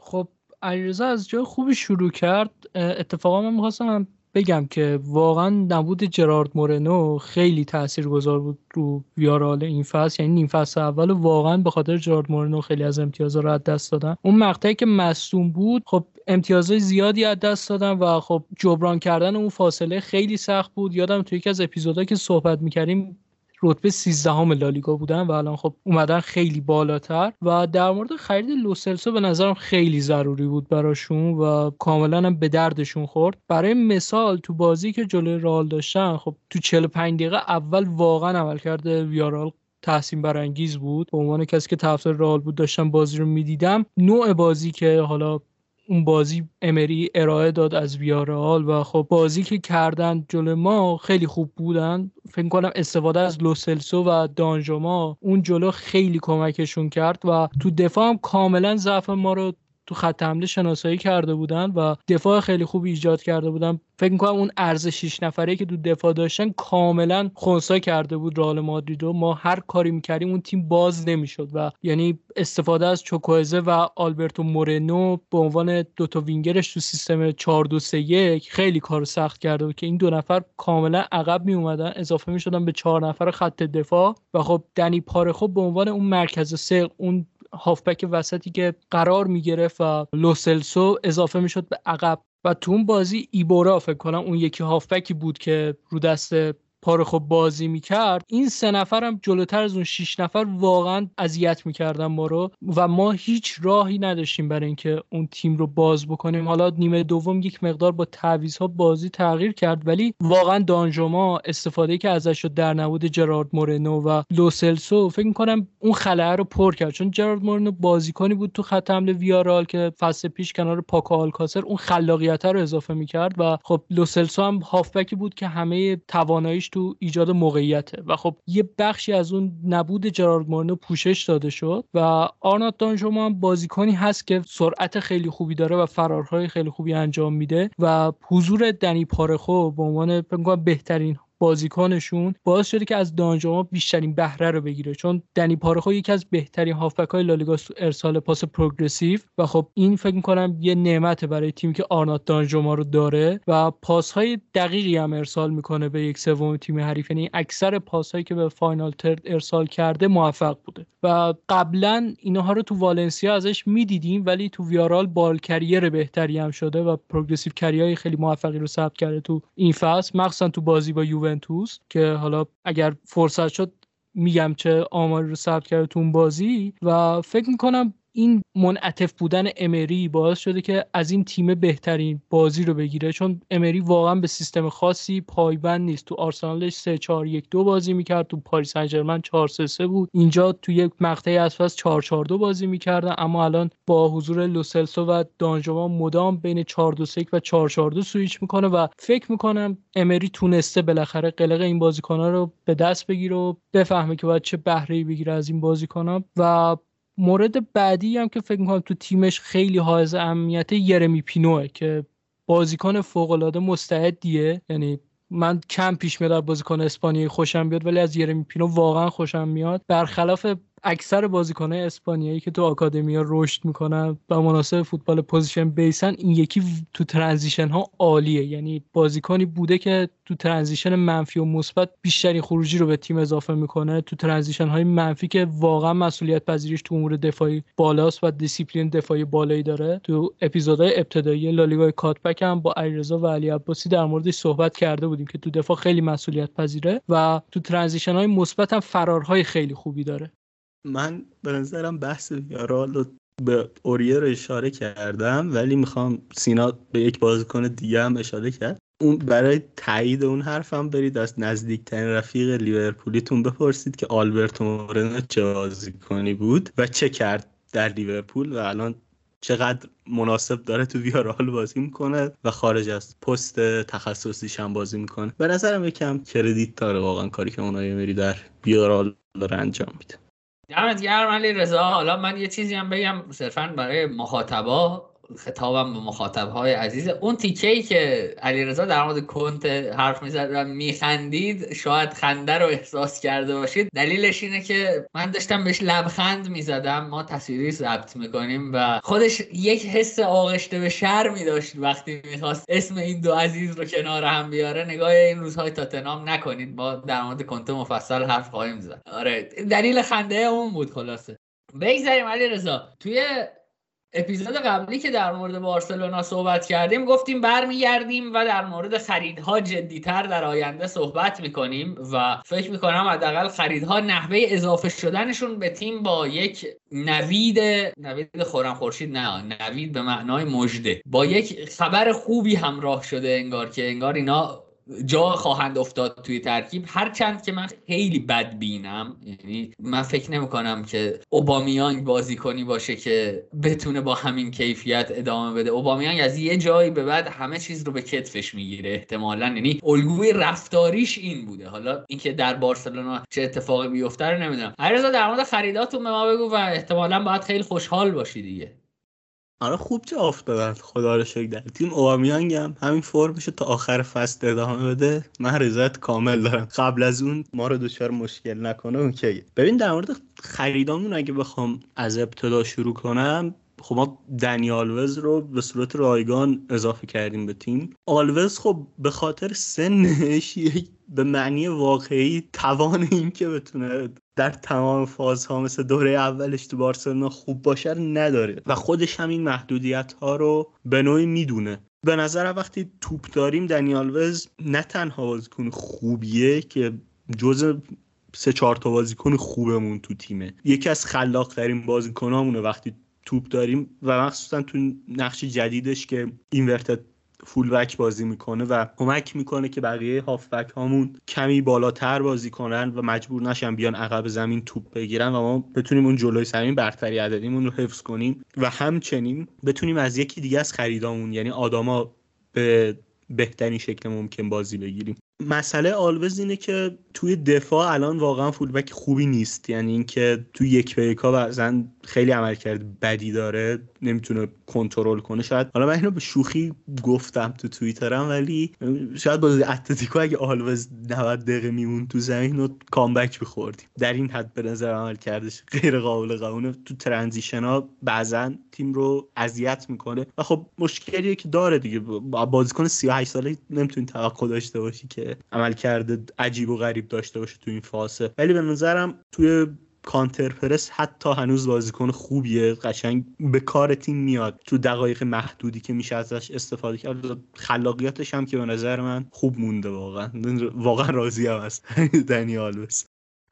خب علیرضا از جای خوبی شروع کرد. اتفاقا من می‌خواستم بگم که واقعا نبود جرارد مورنو خیلی گذار بود رو ویارال این فصل. یعنی این فصل اول واقعا به خاطر جرارد مورنو خیلی از امتیازها رو از دست دادن. اون مقطعی که مصدوم بود خب امتیازهای زیادی از دست دادن و خب جبران کردن اون فاصله خیلی سخت بود. یادم توی یکی از اپیزودها که صحبت می‌کردیم رتبه 13 هم لالیگا بودن و الان خب اومدن خیلی بالاتر و در مورد خرید لوسلسو به نظرم خیلی ضروری بود براشون و کاملا هم به دردشون خورد. برای مثال تو بازی که جلوی رال داشتن خب تو 45 دقیقه اول واقعا عمل کرده ویارال تحسین برانگیز بود. به عنوان کسی که طرفدار رئال بود داشتم بازی رو می‌دیدم. نوع بازی که حالا اون بازی امری ارائه داد از ویارال و خب بازی که کردن جلو ما خیلی خوب بودن. فکر کنم استفاده از لوسلسو و دانجوما اون جلو خیلی کمکشون کرد و تو دفاع هم کاملا ضعف ما رو تو خط حمله شناسایی کرده بودن و دفاع خیلی خوب ایجاد کرده بودن. فکر می‌کنم اون ارز 6 نفره که تو دفاع داشتن کاملا خونسا کرده بود رئال مادرید و ما هر کاری می‌کردیم اون تیم باز نمی‌شد و یعنی استفاده از چوکوزه و آلبرتو مورنو به عنوان دوتا وینگرش تو سیستم 4 2 3 1 خیلی کار سخت کرده بود که این دو نفر کاملا عقب می اومدن اضافه می شدن به چهار نفر خط دفاع. و خب دنی پاره خب به عنوان اون مرکز سه اون هافبک وسطی که قرار می گرفت و لوسلسو اضافه می‌شد به عقب. و تو اون بازی ایبورا فکر کنم اون یکی هافبکی بود که رو دست پارو خب بازی می‌کرد این سه نفرم جلوتر از اون شیش نفر واقعا اذیت می‌کردن ما رو و ما هیچ راهی نداشتیم برای اینکه اون تیم رو باز بکنیم. حالا نیمه دوم یک مقدار با تعویض بازی تغییر کرد ولی واقعا دانجوما استفاده که ازش شد در نبود جرارد مورنو و لوسلسو فکر می‌کنم اون خلاه رو پر کرد. چون جرارد مورنو بازیکنی بود تو خط حمله ویارال که فصل پیش کنار پاکو آلکاسر اون خلاقیت رو اضافه می‌کرد و خب لوسلسو هم هافبکی بود که همه تواناییش تو ایجاد موقعیته. و خب یه بخشی از اون نبود جرارد مورنو پوشش داده شد و آرنات دانجوما هم بازیکنی هست که سرعت خیلی خوبی داره و فرارهای خیلی خوبی انجام میده و حضور دنی پارخو به عنوان بهترین بازیکنشون باعث شده که از دانجوما بیشترین بهره رو بگیره. چون دنی پارخو یکی از بهترین هافبک های لالیگا ارسال پاس progressive و خب این فکر می‌کنم یه نعمت برای تیمی که آرنات دانجوما رو داره و پاس های دقیقی هم ارسال می‌کنه به یک سوم تیم حریف. یعنی اکثر پاس هایی که به final third ارسال کرده موفق بوده. و قبلا اینها رو تو والنسیا ازش می‌دیدیم ولی تو ویارئال ball carrier بهتری هم شده و progressive carry های خیلی موفقی رو ثبت کرده تو این فصل مخصوصا تو بازی با یوونتوس که حالا اگر فرصت شد میگم چه آماری رو ثبت کرده تو اون بازی و فکر می‌کنم این منعطف بودن امری باعث شده که از این تیم بهترین بازی رو بگیره چون امری واقعا به سیستم خاصی پایبند نیست. تو آرسنالش 3 4 1 2 بازی می‌کرد تو پاریس سن 4 3 3 بود. اینجا تو یک مقطعی از فصل 4 4 2 بازی می‌کردن اما الان با حضور لوسلسو و دانجوما مدام بین 4 2 3 و 4 4 2 سویچ می‌کنه و فکر می‌کنم امری تونسته بالاخره قلق این بازیکن‌ها رو به دست بگیره و بفهمه که باید چه بهره‌ای بگیره از این بازیکن‌ها. و مورد بعدی هم که فکر می‌کنم تو تیمش خیلی حائز اهمیت یرمی پینوه که بازیکن فوق العاده مستعدیه. یعنی من کم پیش میاد بازیکن اسپانیایی خوشم بیاد ولی از یرمی پینو واقعا خوشم میاد. برخلاف اکثر بازیکنهای اسپانیایی که تو آکادمیا رشد می‌کنن و مناسب فوتبال position base ان این یکی تو transition ها عالیه. یعنی بازیکنی بوده که تو transition منفی و مثبت بیشتری خروجی رو به تیم اضافه می‌کنه. تو transition های منفی که واقعا مسئولیت پذیریش تو امور دفاعی بالاست و دیسیپلین دفاعی بالایی داره. تو اپیزودهای ابتدایی لالیگای کاتبک هم با علیرضا و علی عباسی در موردش صحبت کرده بودیم که تو دفاع خیلی مسئولیت پذیره و تو transition های مثبت هم فرارهای خیلی خوبی داره. من به نظرم بحث ویارئال رو به اوریر اشاره کردم ولی می‌خوام سینا به یک بازیکن دیگه هم اشاره کرد. اون برای تایید اون حرفم برید از نزدیکترین رفیق لیورپولیتون بپرسید که آلبرتو مورنو چه بازیکنی بود و چه کرد در لیورپول و الان چقدر مناسب داره تو ویارال بازی می‌کنه و خارج از پست تخصصیش هم بازی می‌کنه. به نظرم یکم کردیت داره واقعا کاری که اونایی میری در ویارال داره انجام میده. دمت گرم علی رضا. حالا من یه چیزی هم بگم صرفا برای مخاطبا. خطابم به مخاطب های عزیز. اون تیکه ای که علیرضا در مورد کنت حرف می‌زد و میخندید شاید خنده رو احساس کرده باشید. دلیلش اینه که من داشتم بهش لبخند می‌زدم. ما تصویری ضبط می‌کنیم و خودش یک حس آغشته به شرمی داشت وقتی می‌خواست اسم این دو عزیز رو کنار هم بیاره. نگاه این روزهای تاتنام نکنید. با در مورد کنت مفصل حرف خواهیم زد. آره دلیل خنده اون بود خلاصه. بگذاریم علی رضا توی اپیزود قبلی که در مورد بارسلونا صحبت کردیم گفتیم برمیگردیم و در مورد خریدها جدیتر در آینده صحبت می‌کنیم و فکر می‌کنم حداقل خریدها نحوه اضافه شدنشون به تیم با یک نوید نوید خورم خورشید نه نوید به معنای مژده با یک خبر خوبی همراه شده انگار که انگار اینا جا خواهند افتاد توی ترکیب. هرچند که من خیلی بد بینم یعنی من فکر نمی کنم که اوبامیانگ بازیکنی باشه که بتونه با همین کیفیت ادامه بده. اوبامیانگ از یه جایی به بعد همه چیز رو به کتفش می‌گیره احتمالا. یعنی الگوی رفتاریش این بوده. حالا اینکه در بارسلونا چه اتفاقی بیفته رو نمی‌دونم. علیرضا در مورد خریداتون به ما بگو و احتمالا باید خیلی خوشحال باشی دیگه. آره خوب جا افتادن. خدا رو شکر. تیم اوبامیانگ هم همین فرمشو تا آخر فصل ادامه بده. من رضایت کامل دارم. قبل از اون ما رو دچار مشکل نکنه اوکی. ببین در مورد خریدامون اگه بخوام از ابتدا شروع کنم خب ما دنی آلوز رو به صورت رایگان اضافه کردیم به تیم. آلوز خب به خاطر سنش به معنی واقعی توان این که بتونه در تمام فازها مثل دوره اولش تو بارسلونا خوب باشه نداره. و خودش هم این محدودیت ها رو به نوعی می‌دونه. به نظر وقتی توپ داریم دنیال وز نه تنها بازیکن خوبیه که جز سه چهار تا بازیکن خوبمون تو تیمه. یکی از خلاق ترین بازیکنامونه وقتی توپ داریم و مخصوصا تو نقش جدیدش که اینورتد فول بک بازی می‌کنه و کمک می‌کنه که بقیه هافبک هامون کمی بالاتر بازی کنن و مجبور نشن بیان عقب زمین توپ بگیرن و ما بتونیم اون جلوی زمین برتری عددیمون رو حفظ کنیم و همچنین بتونیم از یکی دیگه از خریدامون یعنی آداما به بهترین شکل ممکن بازی بگیریم. مسئله آلوز اینه که توی دفاع الان واقعا fullback خوبی نیست. یعنی اینکه توی یک به یکا بعضا خیلی عملکرد بدی داره نمی‌تونه کنترل کنه. شاید حالا من اینو به شوخی گفتم تو توییترم ولی شاید بازی اتلتیکو اگه آلوز 90 دقیقه می‌موند تو زمین و comeback می‌خوردیم در این حد به نظر عملکردش غیر قابل قبوله. تو transition ها بعضا تیم رو اذیت می‌کنه. و خب مشکلیه که داره دیگه. بازیکن 38 ساله نمی‌تونی توقع داشته باشی که عمل کرده عجیب و غریب داشته باشه تو این فاسه. ولی به نظرم توی کانتر پرس حتی هنوز بازیکن خوبیه قشنگ به کار تیم میاد. تو دقایق محدودی که میشه ازش استفاده کرد خلاقیتش هم که به نظر من خوب مونده واقعا. واقعا راضی هم هست. دنیال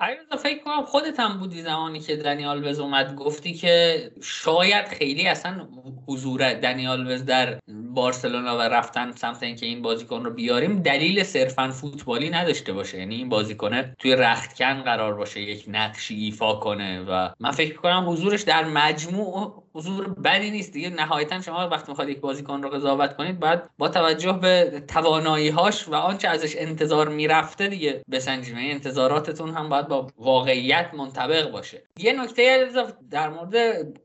علیرضا فکر کنم خودت هم بودی زمانی که دنیال وز اومد گفتی که شاید خیلی اصلا حضور دنیال وز در بارسلونا و رفتن سمت اینکه این بازیکن رو بیاریم دلیل صرفا فوتبالی نداشته باشه. یعنی این بازیکنه توی رختکن قرار باشه یک نقشی ایفا کنه و من فکر کنم حضورش در مجموع حضور بدی نیست دیگه. نهایتا شما وقتی می‌خواد یک بازیکن رو قضاوت کنید بعد با توجه به توانایی هاش و آنچه ازش انتظار می‌رفته دیگه بسنجید انتظاراتتون هم باید با واقعیت منطبق باشه. یه نکته در مورد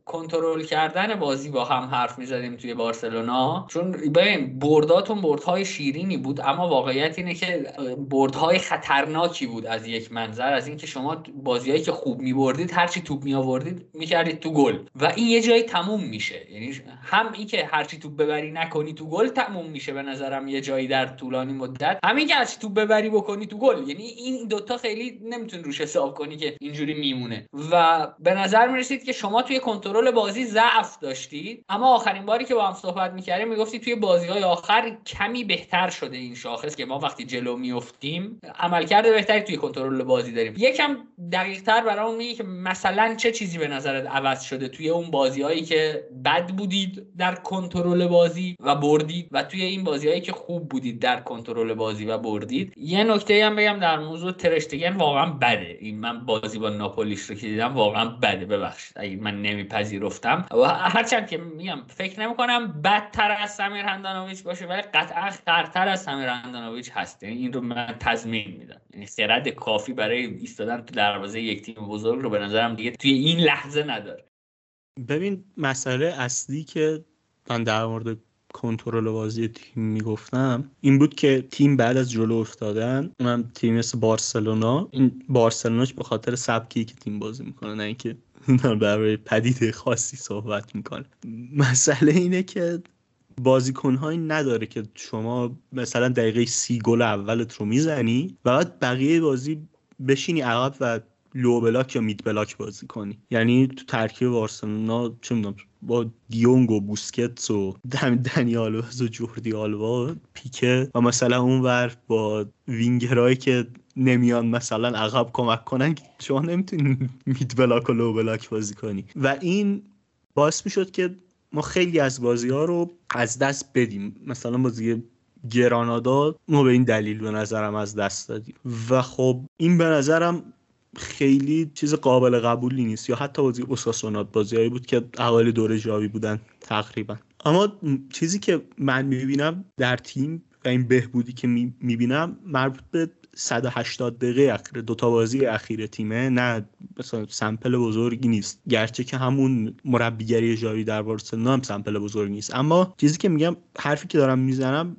کنترل کردن بازی با هم حرف می‌زدیم توی بارسلونا. چون ببین برداتون بردهای شیرینی بود اما واقعیت اینه که بردهای خطرناکی بود از یک منظر از اینکه شما بازیهایی که خوب میبردید هرچی توپ می آوردید می‌کردید تو گل. و این یه جایی تموم میشه. یعنی هم این که هرچی توپ ببری نکنی تو گل تموم میشه به نظرم یه جایی در طولانی مدت. همین که هرچی توپ ببری بکنی تو گل. یعنی این دوتا خیلی نمی‌تونی روش حساب کنی که اینجوری میمونه. و به نظر می‌رسید که شما توی کنترل بازی ضعف داشتید اما آخرین باری که با هم صحبت می‌کردیم می‌گفتی توی بازی های آخر کمی بهتر شده این شاخص که ما وقتی جلو میفتیم عملکرد بهتری توی کنترل بازی داریم. یکم دقیق تر برامون میگه که مثلا چه چیزی به نظرت عوض شده توی اون بازی هایی که بد بودید در کنترل بازی و بردید و توی این بازی هایی که خوب بودید در کنترل بازی و بردید؟ یه نکته هم بگم در موضوع ترشتگن واقعا بده. این من بازی با ناپولیش رو که دیدم واقعا بده. ببخشید. اگه من نمیپذیرفتم. و هرچند که میگم فکر نمی‌کنم بدتر از سمیر هندانویچ باشه ولی قطعا خرتر از سمیر هندانویچ هست. یعنی این رو من تضمین میدم. یعنی خرد کافی برای ایستادن تو دروازه یک تیم بزرگ رو به نظرم دیگه توی این لحظه نداره. ببین مسئله اصلی که من در مورد کنترل بازی تیم می‌گفتم این بود که تیم بعد از جلو افتادن اونم تیم مثل بارسلونا. این بارسلوناش به خاطر سبکی که تیم بازی می‌کنه نه اینکه برای پدیده خاصی صحبت می‌کنه. مسئله اینه که بازیکنهایی نداره که شما مثلا دقیقه سی گل اولت رو می‌زنی و بعد بقیه بازی بشینی عقب و low block یا mid block بازی کنی. یعنی تو ترکیب بارسلونا چه می‌دونم با دیونگ و بوسکتس و دنی آلوز و جوردی آلوا پیکه و مثلا اونور با وینگرهایی که نمیان مثلا عقب کمک کنن شما نمی‌تونی mid block و low block بازی کنی. و این باعث می‌شد که ما خیلی از بازی ها رو از دست بدیم. مثلا بازی گرانادا ما به این دلیل به نظرم از دست دادیم. و خب این به نظرم خیلی چیز قابل قبولی نیست. یا حتی بازی اوساسونات بازیهایی بود که اوایل دوره جاوی بودن تقریبا. اما چیزی که من می‌بینم در تیم و این بهبودی که می‌بینم مربوط به 180 دقیقه اخیر دوتا بازی اخیر تیمه نه مثلا سمپل بزرگی نیست. گرچه که همون مربیگری جاوی در بارسلونا هم سمپل بزرگی نیست. اما چیزی که میگم حرفی که دارم می‌زنم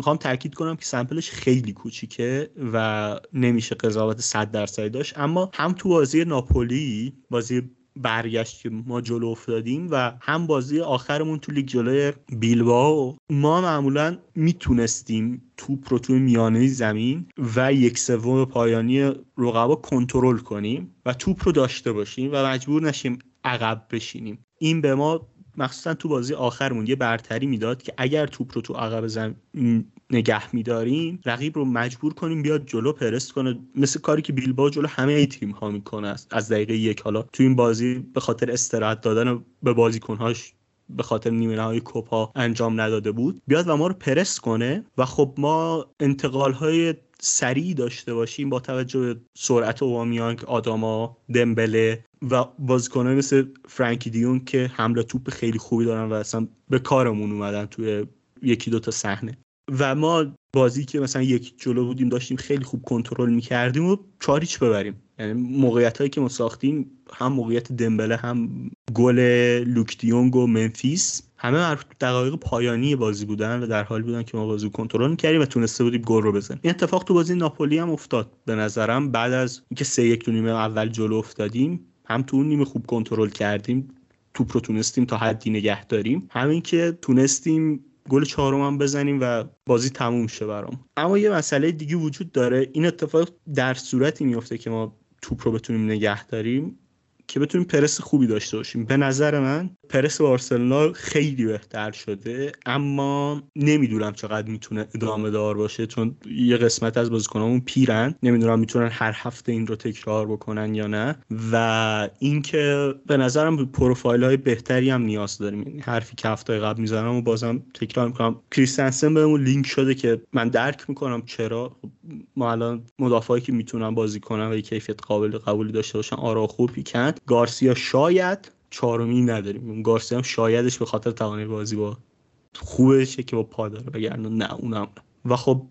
می‌خوام تاکید کنم که سمپلش خیلی کوچیکه و نمیشه قضاوت 100 درصدی داشت. اما هم تو بازی ناپولی بازی برگشت که ما جلو افتادیم و هم بازی آخرمون تو لیگ جلوی بیلباو ما معمولا می‌تونستیم توپ رو توی میانه زمین و یک سوم پایانی رقبا کنترل کنیم و توپ رو داشته باشیم و مجبور نشیم عقب بشینیم. این به ما مخصوصا تو بازی آخرمون یه برتری می‌داد که اگر توپ رو تو عقب زمین نگه میداریم رقیب رو مجبور کنیم بیاد جلو پرست کنه. مثل کاری که بیلبا جلو همه تیم ها می‌کنه از دقیقه یک. حالا تو این بازی به خاطر استراحت دادن به بازیکنهاش به خاطر نیمه نهایی کوپا انجام نداده بود بیاد و ما رو پرست کنه. و خب ما انتقال های سریع داشته باشیم با توجه به سرعت اووامیانگ آداما دمبله و بازیکنان مثل فرانکی دیون که حمله توپ خیلی خوبی دارن و اصلا به کارمون اومدن توی یکی دو تا صحنه. و ما بازی که مثلا یک جلو بودیم داشتیم خیلی خوب کنترل می‌کردیم و چاریچ ببریم. یعنی موقعیت هایی که ما ساختیم هم موقعیت دمبله هم گل لوکدیونگ و منفیس. همه دقایق پایانی بازی بودن و در حال بودن که ما بازی کنترل می‌کردیم و تونسته بودیم گل رو بزنیم. این اتفاق تو بازی ناپولی هم افتاد به نظرم. بعد از اینکه سه یک تو نیمه اول جلو افتادیم هم تو اون نیمه خوب کنترل کردیم توپ رو تونستیم تا حدی نگه داریم. همین که تونستیم گل چهارم هم بزنیم و بازی تموم شه برام. اما یه مسئله دیگه وجود داره. این اتفاق در صورتی میفته که ما توپ رو بتونیم نگه داریم. که بتونیم پرس خوبی داشته باشیم. به نظر من پرس بارسلونا خیلی بهتر شده اما نمی‌دونم چقدر می‌تونه ادامه دار باشه چون یه قسمت از بازیکنامون پیرن. نمی‌دونم می‌تونن هر هفته این رو تکرار بکنن یا نه. و اینکه به نظرم پروفایل های بهتری هم نیاز داریم. یعنی حرفی که هفته قبل می‌زنم و بازم تکرار می‌کنم. کریستنسن بهمون لینک شده که من درک می‌کنم چرا. ما الان مدافعی که می‌تونن بازی کنن و کیفیت قابل قبولی داشته باشن آرا خوب پیکند گارسیا شاید چهارمی نداریم. گارسیا هم شایدش به خاطر توانایی بازی با خوبشه که با پا داره بگردن نه اونم. و خب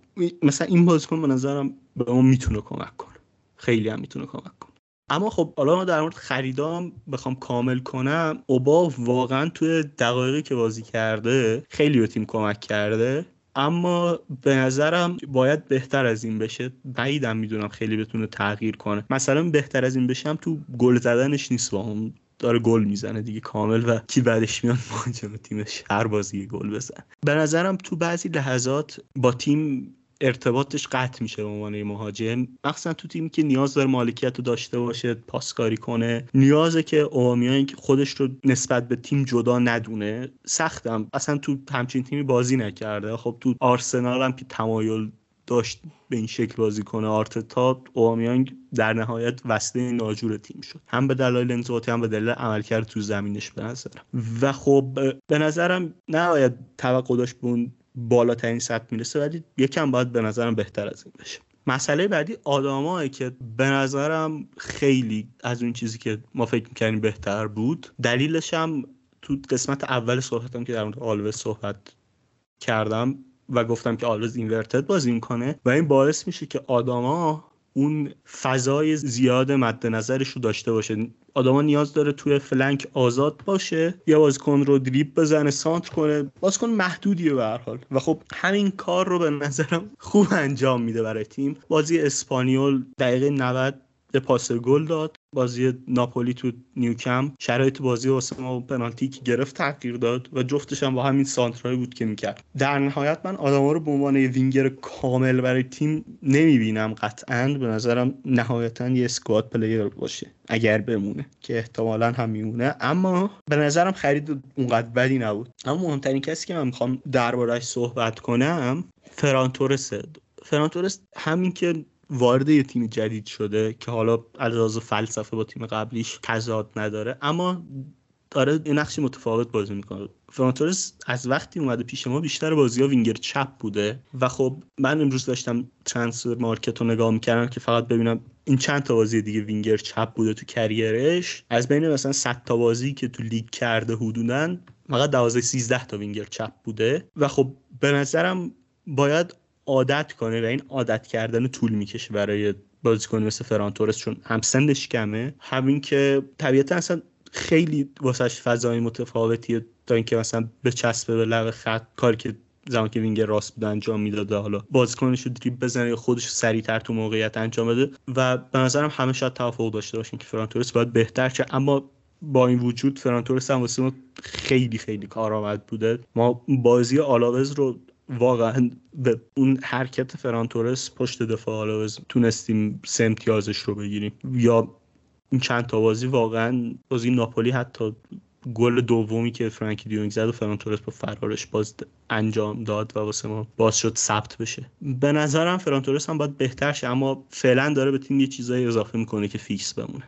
مثلا این بازیکن به نظرم به ما می‌تونه کمک کنه. خیلی هم می‌تونه کمک کنه. اما خب حالا در مورد خریدام بخوام کامل کنم. اوبا واقعا توی دقایقی که بازی کرده خیلی به تیم کمک کرده. اما به نظرم باید بهتر از این بشه. بعیدم می‌دونم خیلی بتونه تغییر کنه. مثلا بهتر از این بشم تو گل زدنش نیست با هم داره گل می‌زنه دیگه کامل و کی بعدش میاد مهاجم تیمش هر بازی گل بزن به نظرم تو بعضی لحظات با تیم ارتباطش قطع میشه به عنوان مهاجم. مخصوصا تو تیمی که نیاز داره مالکیت رو داشته باشه پاسکاری کنه. نیازه که اومیان که خودش رو نسبت به تیم جدا ندونه. سختم. اصلا تو همچین تیمی بازی نکرده. خب تو آرسنال هم که تمایل داشت به این شکل بازی کنه آرتتا اومیانگ در نهایت وسته ناجور تیم شد. هم به دلایل انضباطی هم به دلیل عملکرد تو زمینش به نظرم. و خب به نظرم نباید توقع داشت به اون بالاترین سطح می‌رسه ولی یکم باید به نظرم بهتر از این بشه. مسئله بعدی آدامایی که به نظرم خیلی از اون چیزی که ما فکر می‌کردیم بهتر بود. دلیلش هم تو قسمت اول صحبتم که در مورد آلوز صحبت کردم و گفتم که آلوز اینورتد بازی می‌کنه و این باعث میشه که آداما اون فضای زیاد مد نظرش رو داشته باشه. آدما نیاز داره توی flank آزاد باشه. یا بازیکن رو دریبل بزنه سانتر کنه. بازیکن محدودیه به هر حال. و خب همین کار رو به نظرم خوب انجام میده برای تیم. بازی اسپانیول دقیقه 90 یه پاس گل داد. بازی ناپولی تو نیوکمپ شرایط بازی واسه ما پنالتی که گرفت تغییر داد و جفتش هم با همین سانترایی بود که می‌کرد. در نهایت من آدما رو به عنوان وینگر کامل برای تیم نمی‌بینم قطعا. به نظرم نهایتا یه squad player باشه اگر بمونه که احتمالا هم میمونه. اما به نظرم خرید اونقدر بدی نبود. اما مهمترین کسی که من می‌خوام دربارهش صحبت کنم فران تورس فران تورس همین که وارد یه تیم جدید شده که حالا از فلسفه با تیم قبلیش تضاد نداره اما داره یه نقشی متفاوت بازی می‌کنه. فران تورس از وقتی اومده پیش ما بیشتر بازی ها وینگر چپ بوده و خب من امروز داشتم Transfermarkt رو نگاه می‌کردم که فقط ببینم این چند تا بازی دیگه وینگر چپ بوده تو career ش. از بین مثلا 100 تا بازی که تو لیگ کرده حدودا فقط 12 13 تا وینگر چپ بوده و خب به نظرم باید عادت کنه و این عادت کردن طول می‌کشه برای بازیکن مثل فرانتورس چون هم سنش کمه. همین که طبیعتا اصلا خیلی واسش فضای متفاوتیه تا اینکه مثلا به چسبه به لغ خط کاری که زمان که وینگر راست بود انجام می‌داده حالا بازیکنش رو دریب بزنه یا خودش سریعتر تو موقعیت انجام بده. و به نظرم همه شاید توافق داشته باشین که فرانتورس باید بهتر چه اما با این وجود فران تورس هم واسه خیلی خیلی کارآمد بوده. ما بازی آلاوز رو واقعا به اون حرکت فران تورس پشت دفاع آلاوز تونستیم سه امتیازش رو بگیریم. یا این چند تا بازی واقعا بازی ناپولی حتی گل دومی که فرانکی دیونگ زد و فران تورس با فرارش باز انجام داد و واسه ما باز شد ثبت بشه. به نظرم فران تورس هم باید بهتر شه اما فعلا داره به تیم یه چیزایی اضافه می‌کنه که فیکس بمونه.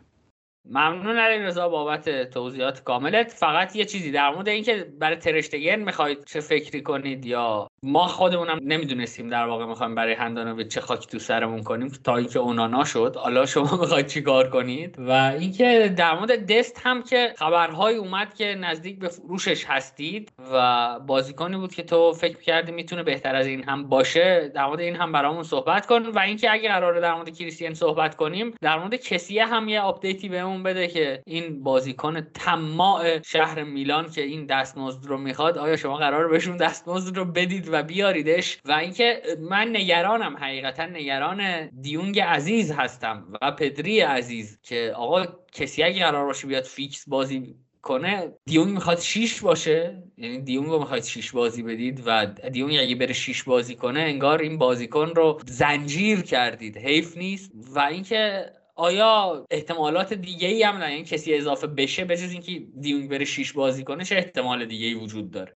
ممنون علی رضا بابت توضیحات کاملت. فقط یه چیزی در مورد اینکه برای ترشتگن می‌خواید چه فکری کنید یا ما خودمونم نمی‌دونستیم در واقع می‌خوایم برای هندانویچ چه خاکی تو سرمون کنیم تا اینکه اونانا شد حالا شما می‌خواید چیکار کنید؟ و اینکه در مورد دست هم که خبرهایی اومد که نزدیک به فروشش هستید و بازیکنی بود که تو فکر کردی می‌تونه بهتر از این هم باشه در مورد این هم برامون صحبت کن. و اینکه اگه قراره در مورد کریستنسن صحبت کنیم در مورد کسیه هم یه update ی بهمون بده که این بازیکن طماع شهر میلان که این دستمزد رو می‌خواد آیا شما قرار بهشون دستمزد رو بدید و بیاریدش؟ و اینکه من نگرانم حقیقتا نگران دیونگ عزیز هستم و پدری عزیز که آقا کسی اگه قرار باشه بیاد فیکس بازی کنه دیونگ می‌خواد شیش باشه. یعنی دیونگ رو می‌خواد شیش بازی بدید و دیونگ اگه بره شیش بازی کنه انگار این بازیکن رو زنجیر کردید. حیف نیست. و اینکه آیا احتمالات دیگه ای هم نه؟ یعنی کسی اضافه بشه به جز اینکه دیونگ بره شیش بازی کنه چه احتمال دیگه ای وجود داره؟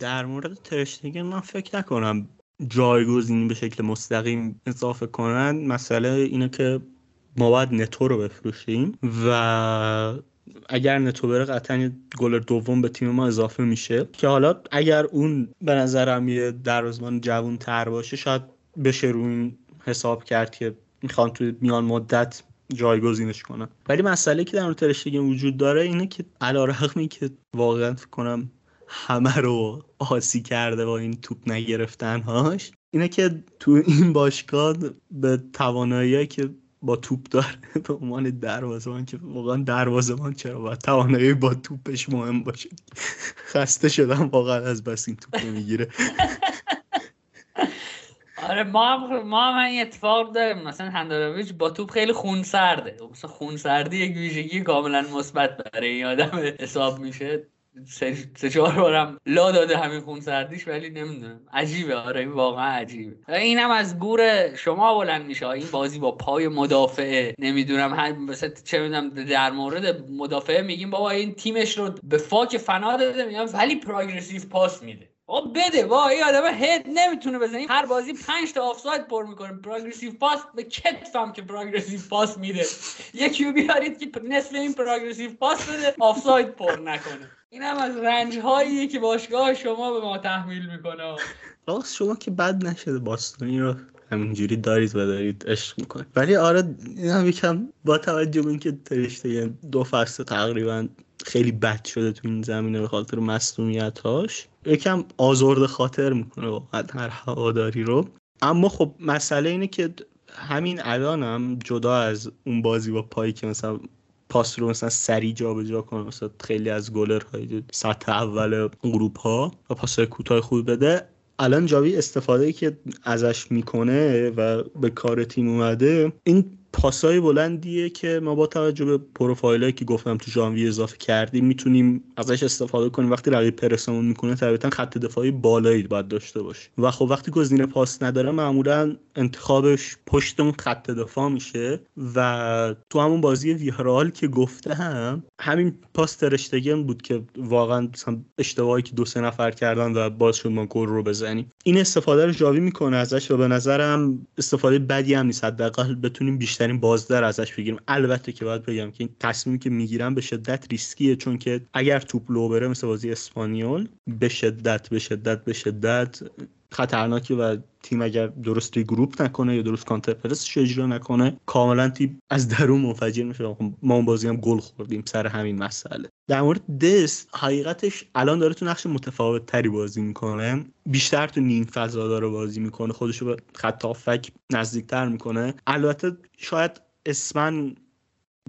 در مورد ترشتگن من فکر نکنم جایگزینی به شکل مستقیم اضافه کنن. مسئله اینه که ما باید نتو رو بفروشیم و اگر نتو بره قطعا گل دوم به تیم ما اضافه میشه. که حالا اگر اون به نظرم یه دروازه‌بان جوون تر باشه شاید بشه رو این حساب کرد که می‌خوان توی میان مدت جایگزینش کنن ولی مسئله که در مورد ترشتگن وجود داره اینه که علیرغم که واقعا فکر کنم همه رو آسی کرده با این توپ نگرفتنهاش اینه که تو این باشگاه به توانایی که با توپ داره به عنوان دروازه‌بان که واقعا دروازه‌بان چرا باید؟ توانایی با توپش مهم باشه. خسته شدم واقعا از بس این توپ می‌گیره آره ما هم ما هم این اتفاق داریم. مثلا هندارویچ با توپ خیلی خونسرده. مثلا خونسردی یک ویژگی کاملا مثبت برای این آدم حساب میشه. سه چهار بارم لو داده همین خون سردیش ولی نمی‌دونم. عجیبه. آره این واقعا عجیبه. اینم از گور شما بلند میشه. این بازی با پای مدافعه نمی‌دونم مثلا چه می‌دونم در مورد مدافعه میگیم بابا این تیمش رو به فاک فنا داده میگم ولی progressive pass میده. آقا بده وا این آدم head نمی‌تونه بزنه. هر بازی 5 تا آفساید پر می‌کنه. progressive pass به کتفم که progressive pass میده. یکی بیارید که نصف این progressive pass بده آفساید پر نکنه. این هم از رنج هایی که باشگاه شما به ما تحمیل می‌کنه. راست شما که بد نشده باستونی رو همینجوری دارید و دارید عشق می‌کنید. ولی آره این هم یکم با توجه به اینکه ترشته دو فصل تقریبا خیلی بد شده تو این زمینه به خاطر هاش یکم آزرد خاطر می‌کنه واقعا هر هواداری رو. اما خب مسئله اینه که همین الانم جدا از اون بازی با پایی که مثلا پاس رو مثلا سری جابجا کنه مثلا خیلی از گلرهای سطح اول اروپا و پاس کوتاه خوب بده الان جاوی استفاده که ازش می‌کنه و به کار تیم اومده این پاسای بلندیه که ما با توجه به پروفایلایی که گفتم تو ژانویه اضافه کردیم می‌تونیم ازش استفاده کنیم. وقتی رقیب پرسمون می‌کنه طبیعتا خط دفاعی بالایی باید داشته باشه. و خب وقتی گزینه پاس نداره معمولا انتخابش پشت اون خط دفاع میشه. و تو همون بازی ویهرال که گفته هم همین پاس ترشتگن بود که واقعا اشتباهی که دو سه نفر کردن و باز شد ما گل رو بزنیم. این استفاده رو جاوی می‌کنه ازش و به نظرم استفاده بدی هم نیست. حداقل بتونیم بیشتر بیشترین بازده رو ازش بگیریم البته که باید بگم که این تصمیمی که می‌گیرم به شدت ریسکیه چون که اگر توپ لو بره مثل بازی اسپانیول به شدت به شدت به شدت خطرناکی و تیم اگر درست group نکنه یا درست counter press ش اجرا نکنه؟ کاملا تیم از درون منفجر میشه. خب ما اون بازی هم گل خوردیم سر همین مسئله. در مورد دست حقیقتش الان داره تو نقش متفاوت تری بازی می‌کنه. بیشتر تو نیم فضا داره بازی می‌کنه. خودشو به خط نزدیک نزدیکتر می‌کنه. البته شاید اسمن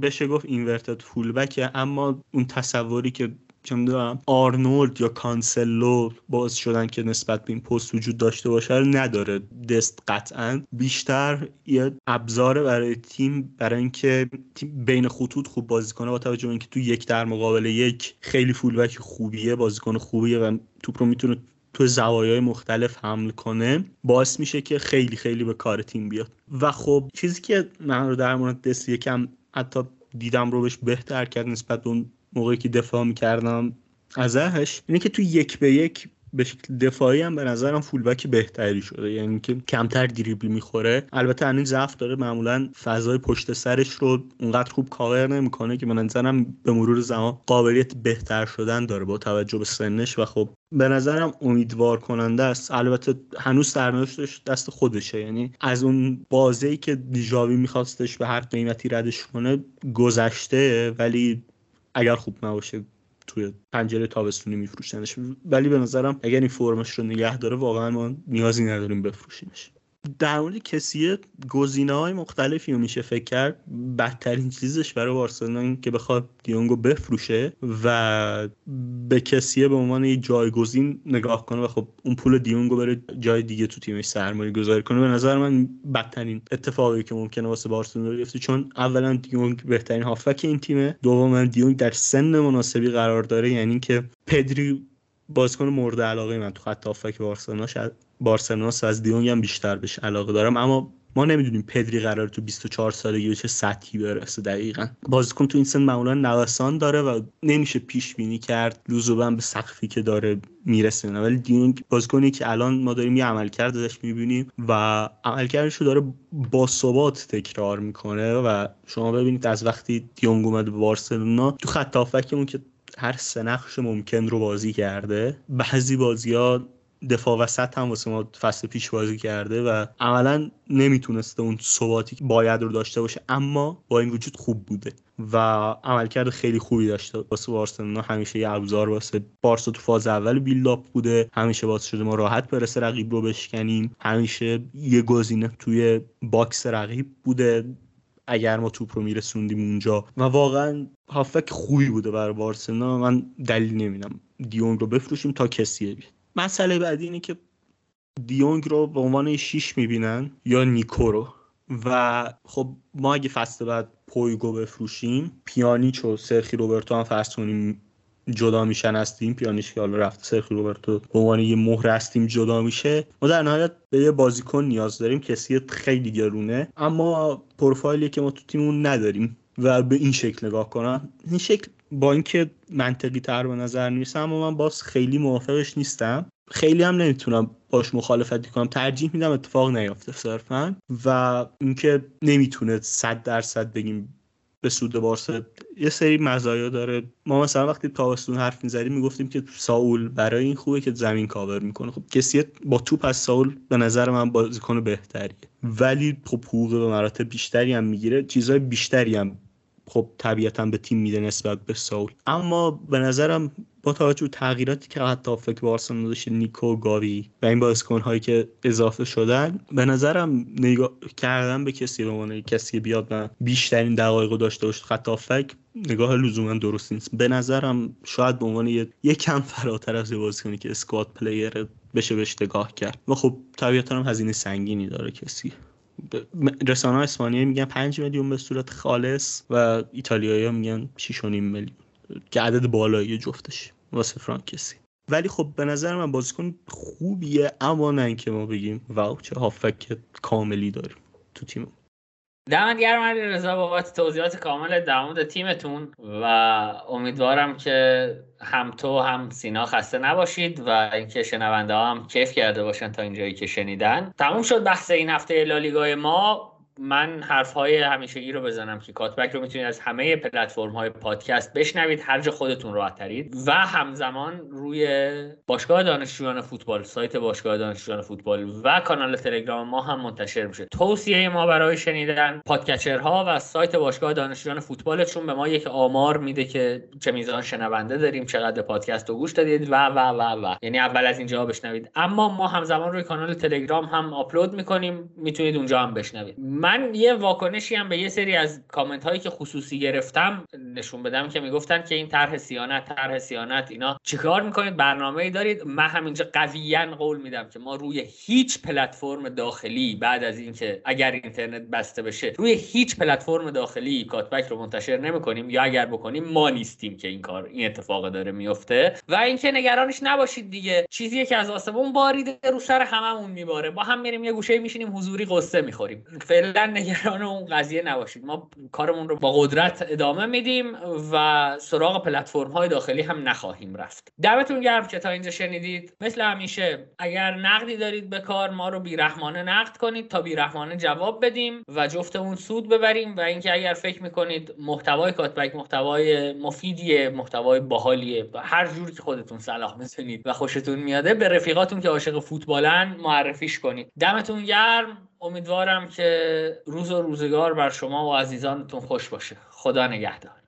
بشه گفت اینورتد فولبکه اما اون تصوری که چه می‌دونم آرنولد یا کانسلو باز شدن که نسبت به این پست وجود داشته باشه نداره دست قطعا. بیشتر یه ابزاره برای تیم برای اینکه تیم بین خطوط خوب بازی کنه با توجه به اینکه تو یک در مقابل یک خیلی فولبک خوبیه بازیکن خوبیه و توپ رو می‌تونه تو زوایای مختلف حمل کنه باعث میشه که خیلی خیلی به کار تیم بیاد. و خب چیزی که من رو در مورد دست یکم حتی دیدم رو بهش بهتر کرد نسبت به اون موقعی که دفاع می‌کردم ازش اینه که تو یک به یک به شکل دفاعی هم به نظرم فولبک بهتری شده. یعنی که کمتر دریبل می‌خوره. البته این ضعف داره. معمولا فضای پشت سرش رو اونقدر خوب کاور نمی‌کنه که به نظرم به مرور زمان قابلیت بهتر شدن داره با توجه به سنش. و خب به نظرم امیدوار کننده است. البته هنوز سرنوشتش دست خودشه. یعنی از اون بازی که دیجاوی میخواستش به هر قیمتی ردش کنه گذشته. ولی اگر خوب نباشه توی پنجره تابستونی میفروشنش. ولی به نظرم اگر این فرمش رو نگه داره واقعا ما نیازی نداریم بفروشیمش در مورد کسی گزینه های مختلفی رو میشه فکر کرد بدترین چیزش برای بارسلونا که بخواد دیونگو بفروشه و به کسیه به عنوان یه جایگزین نگاه کنه و خب اون پول دیونگو بره جای دیگه تو تیمش سرمایه گذاری کنه. به نظر من بدترین اتفاقی که ممکنه واسه بارسلونا بیفته چون اولا دیونگ بهترین هافک این تیمه دوما دیونگ در سن مناسبی قرار داره یعنی که پدری بازیکن مورد علاقه من تو خط هافک بارسلونا شاید بارسلونا از دیونگ هم بیشتر بهش علاقه دارم. اما ما نمی‌دونیم پدری قرار تو 24 سالگی به چه سطحی برسه دقیقا. بازیکن تو این سن معمولا نوسان داره و نمیشه پیش بینی کرد. لزوما به سقفی که داره می‌رسه. ولی دیونگ بازیکنی که الان ما داریم یه عملکرد ازش می‌بینیم و عملکردش رو داره با ثبات تکرار می‌کنه و شما ببینید از وقتی دیونگ اومد به بارسلونا تو خط که هر پست ممکن رو بازی کرده بعضی بازی ها دفاع وسط هم واسه ما فصل پیش بازی کرده و عملا نمی‌تونسته اون ثباتی که باید رو داشته باشه. اما با این وجود خوب بوده و عملکرد خیلی خوبی داشته واسه بارسلونا. همیشه یه ابزار واسه بارسا تو فاز اول build-up بوده. همیشه باعث شده ما راحت برسه رقیب رو بشکنیم. همیشه یه گزینه توی box رقیب بوده. اگر ما توپ رو میرسوندیم اونجا. و واقعا هافک خوبی بوده برای بارسلونا. من دلیل نمیدم دیونگ رو بفروشیم تا کسیه بیاد. مسئله بعدی اینه که دیونگ رو به عنوان شیش می‌بینن یا نیکو رو. و خب ما اگه فصل بعد پویگو بفروشیم پیانیچ و سرخی روبرتو هم فرض کنیم جدا میشن از تیم پیانیش که حالا رفته سرخی روبرتو به عنوان یه مهر از تیم جدا میشه. ما در نهایت به یه بازیکن نیاز داریم. کسی خیلی گرونه. اما پروفایلی که ما تو تیممون نداریم و به این شکل نگاه کنم این شکل با اینکه منطقی تر به نظر نیستم اما من باز خیلی موافقش نیستم. خیلی هم نمی‌تونم باش مخالفت کنم. ترجیح میدم اتفاق نیافته صرفا و اینکه نمی‌تونه صد درصد بگیم به سود بارسا. یه سری مزایا داره. ما مثلا وقتی تابستون حرف می‌زدیم می‌گفتیم که ساول برای این خوبه که زمین کاور می‌کنه. خب کسی با توپ از ساول به نظر من بازیکن بهتریه. ولی خب حقوق به مراتب بیشتری هم می‌گیره. چیزهای بیشتری هم خب طبیعتا به تیم میده نسبت به ساول. اما به نظرم با توجه به تغییراتی که حتی فکر بارسلونا داشته نیکو گاوی و این بازیکن هایی که اضافه شدن به نظرم نگاه کردن به کسی به عنوان کسی بیاد و بیشترین دقایق داشته باشه خط نگاه لزوما درست نیست. به نظرم شاید به عنوان یه کم فراتر از بازیکنی که اسکواد پلیر بشه بهش نگاه کرد. و خب طبیعتا هم هزینه سنگینی داره کسی. رسانه اسپانیایی میگن 5 میلیون به صورت خالص و ایتالیایی ها میگن 6.5 میلیون. که عدد بالایی جفتش واسه فرانکسی. ولی خب به نظر من بازیکن خوبیه اما نه اینکه ما بگیم واو چه هافک کاملی داریم تو تیم دمت گرم علی رضا بابت توضیحات کامل در مورد تیمتون و امیدوارم که هم تو هم سینا خسته نباشید و اینکه شنونده هم کیف کرده باشن تا اینجایی که شنیدن. تموم شد بحث این هفته لالیگای ما. من حرف های همیشگی رو بزنم که کاتبک رو می‌تونید از همه پلتفرم های پادکست بشنوید. هر جا خودتون راحت ترید. و همزمان روی باشگاه دانشجویان فوتبال سایت باشگاه دانشجویان فوتبال و کانال تلگرام ما هم منتشر میشه. توصیه ما برای شنیدن پادکست‌ها و سایت باشگاه دانشجویان فوتبالشون به ما یک آمار میده که چه میزان شنونده داریم چقدر پادکست رو گوش دادید و و و و. یعنی اول از اینجا بشنوید. اما ما همزمان روی کانال تلگرام هم آپلود می‌کنیم. می‌تونید اونجا هم بشنوید. من یه واکنشی هم به یه سری از کامنت هایی که خصوصی گرفتم نشون بدم که می‌گفتن که این طرح سیانت طرح سیانت اینا چیکار می‌کنید؟ برنامه ای دارید. من همینجا قویا قول میدم که ما روی هیچ پلتفرم داخلی بعد از اینکه اگر اینترنت بسته بشه روی هیچ پلتفرم داخلی کاتبک رو منتشر نمی‌کنیم یا اگر بکنیم ما نیستیم که این کار این اتفاق داره میفته و اینکه نگرانش نباشید دیگه. چیزیه که از آسمون باریده رو سر هممون میباره. با هم میریم یه گوشه میشینیم حضوری قصه می‌خوریم. فعلا کلا نگران اون قضیه نباشید. ما کارمون رو با قدرت ادامه میدیم و سراغ پلتفرم های داخلی هم نخواهیم رفت. دمتون گرم که تا اینجا شنیدید. مثل همیشه اگر نقدی دارید به کار ما رو بیرحمانه نقد کنید تا بیرحمانه جواب بدیم و جفتمون سود ببریم و اینکه اگر فکر می‌کنید محتوای کاتبک محتوای مفیدیه محتوای باحالیه هر جور که خودتون صلاح می‌تونید و خوشتون میاده به رفیقاتون که عاشق فوتبالن معرفیش کنید. دمتون گرم. امیدوارم که روز و روزگار بر شما و عزیزانتون خوش باشه. خدا نگهدار.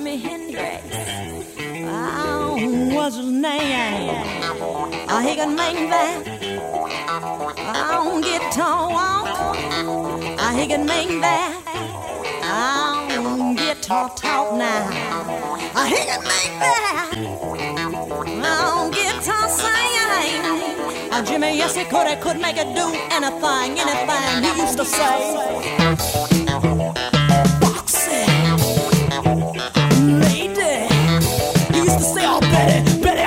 Jimi Hendrix. Oh, what's his name? Oh, he could make that. Oh, guitar walk. Oh, he could make that. Oh, guitar talk now. Oh, he could make that. Oh, guitar sing. Oh, Jimmy, yes, he could. He could make it do anything, anything. He used to say. better, better.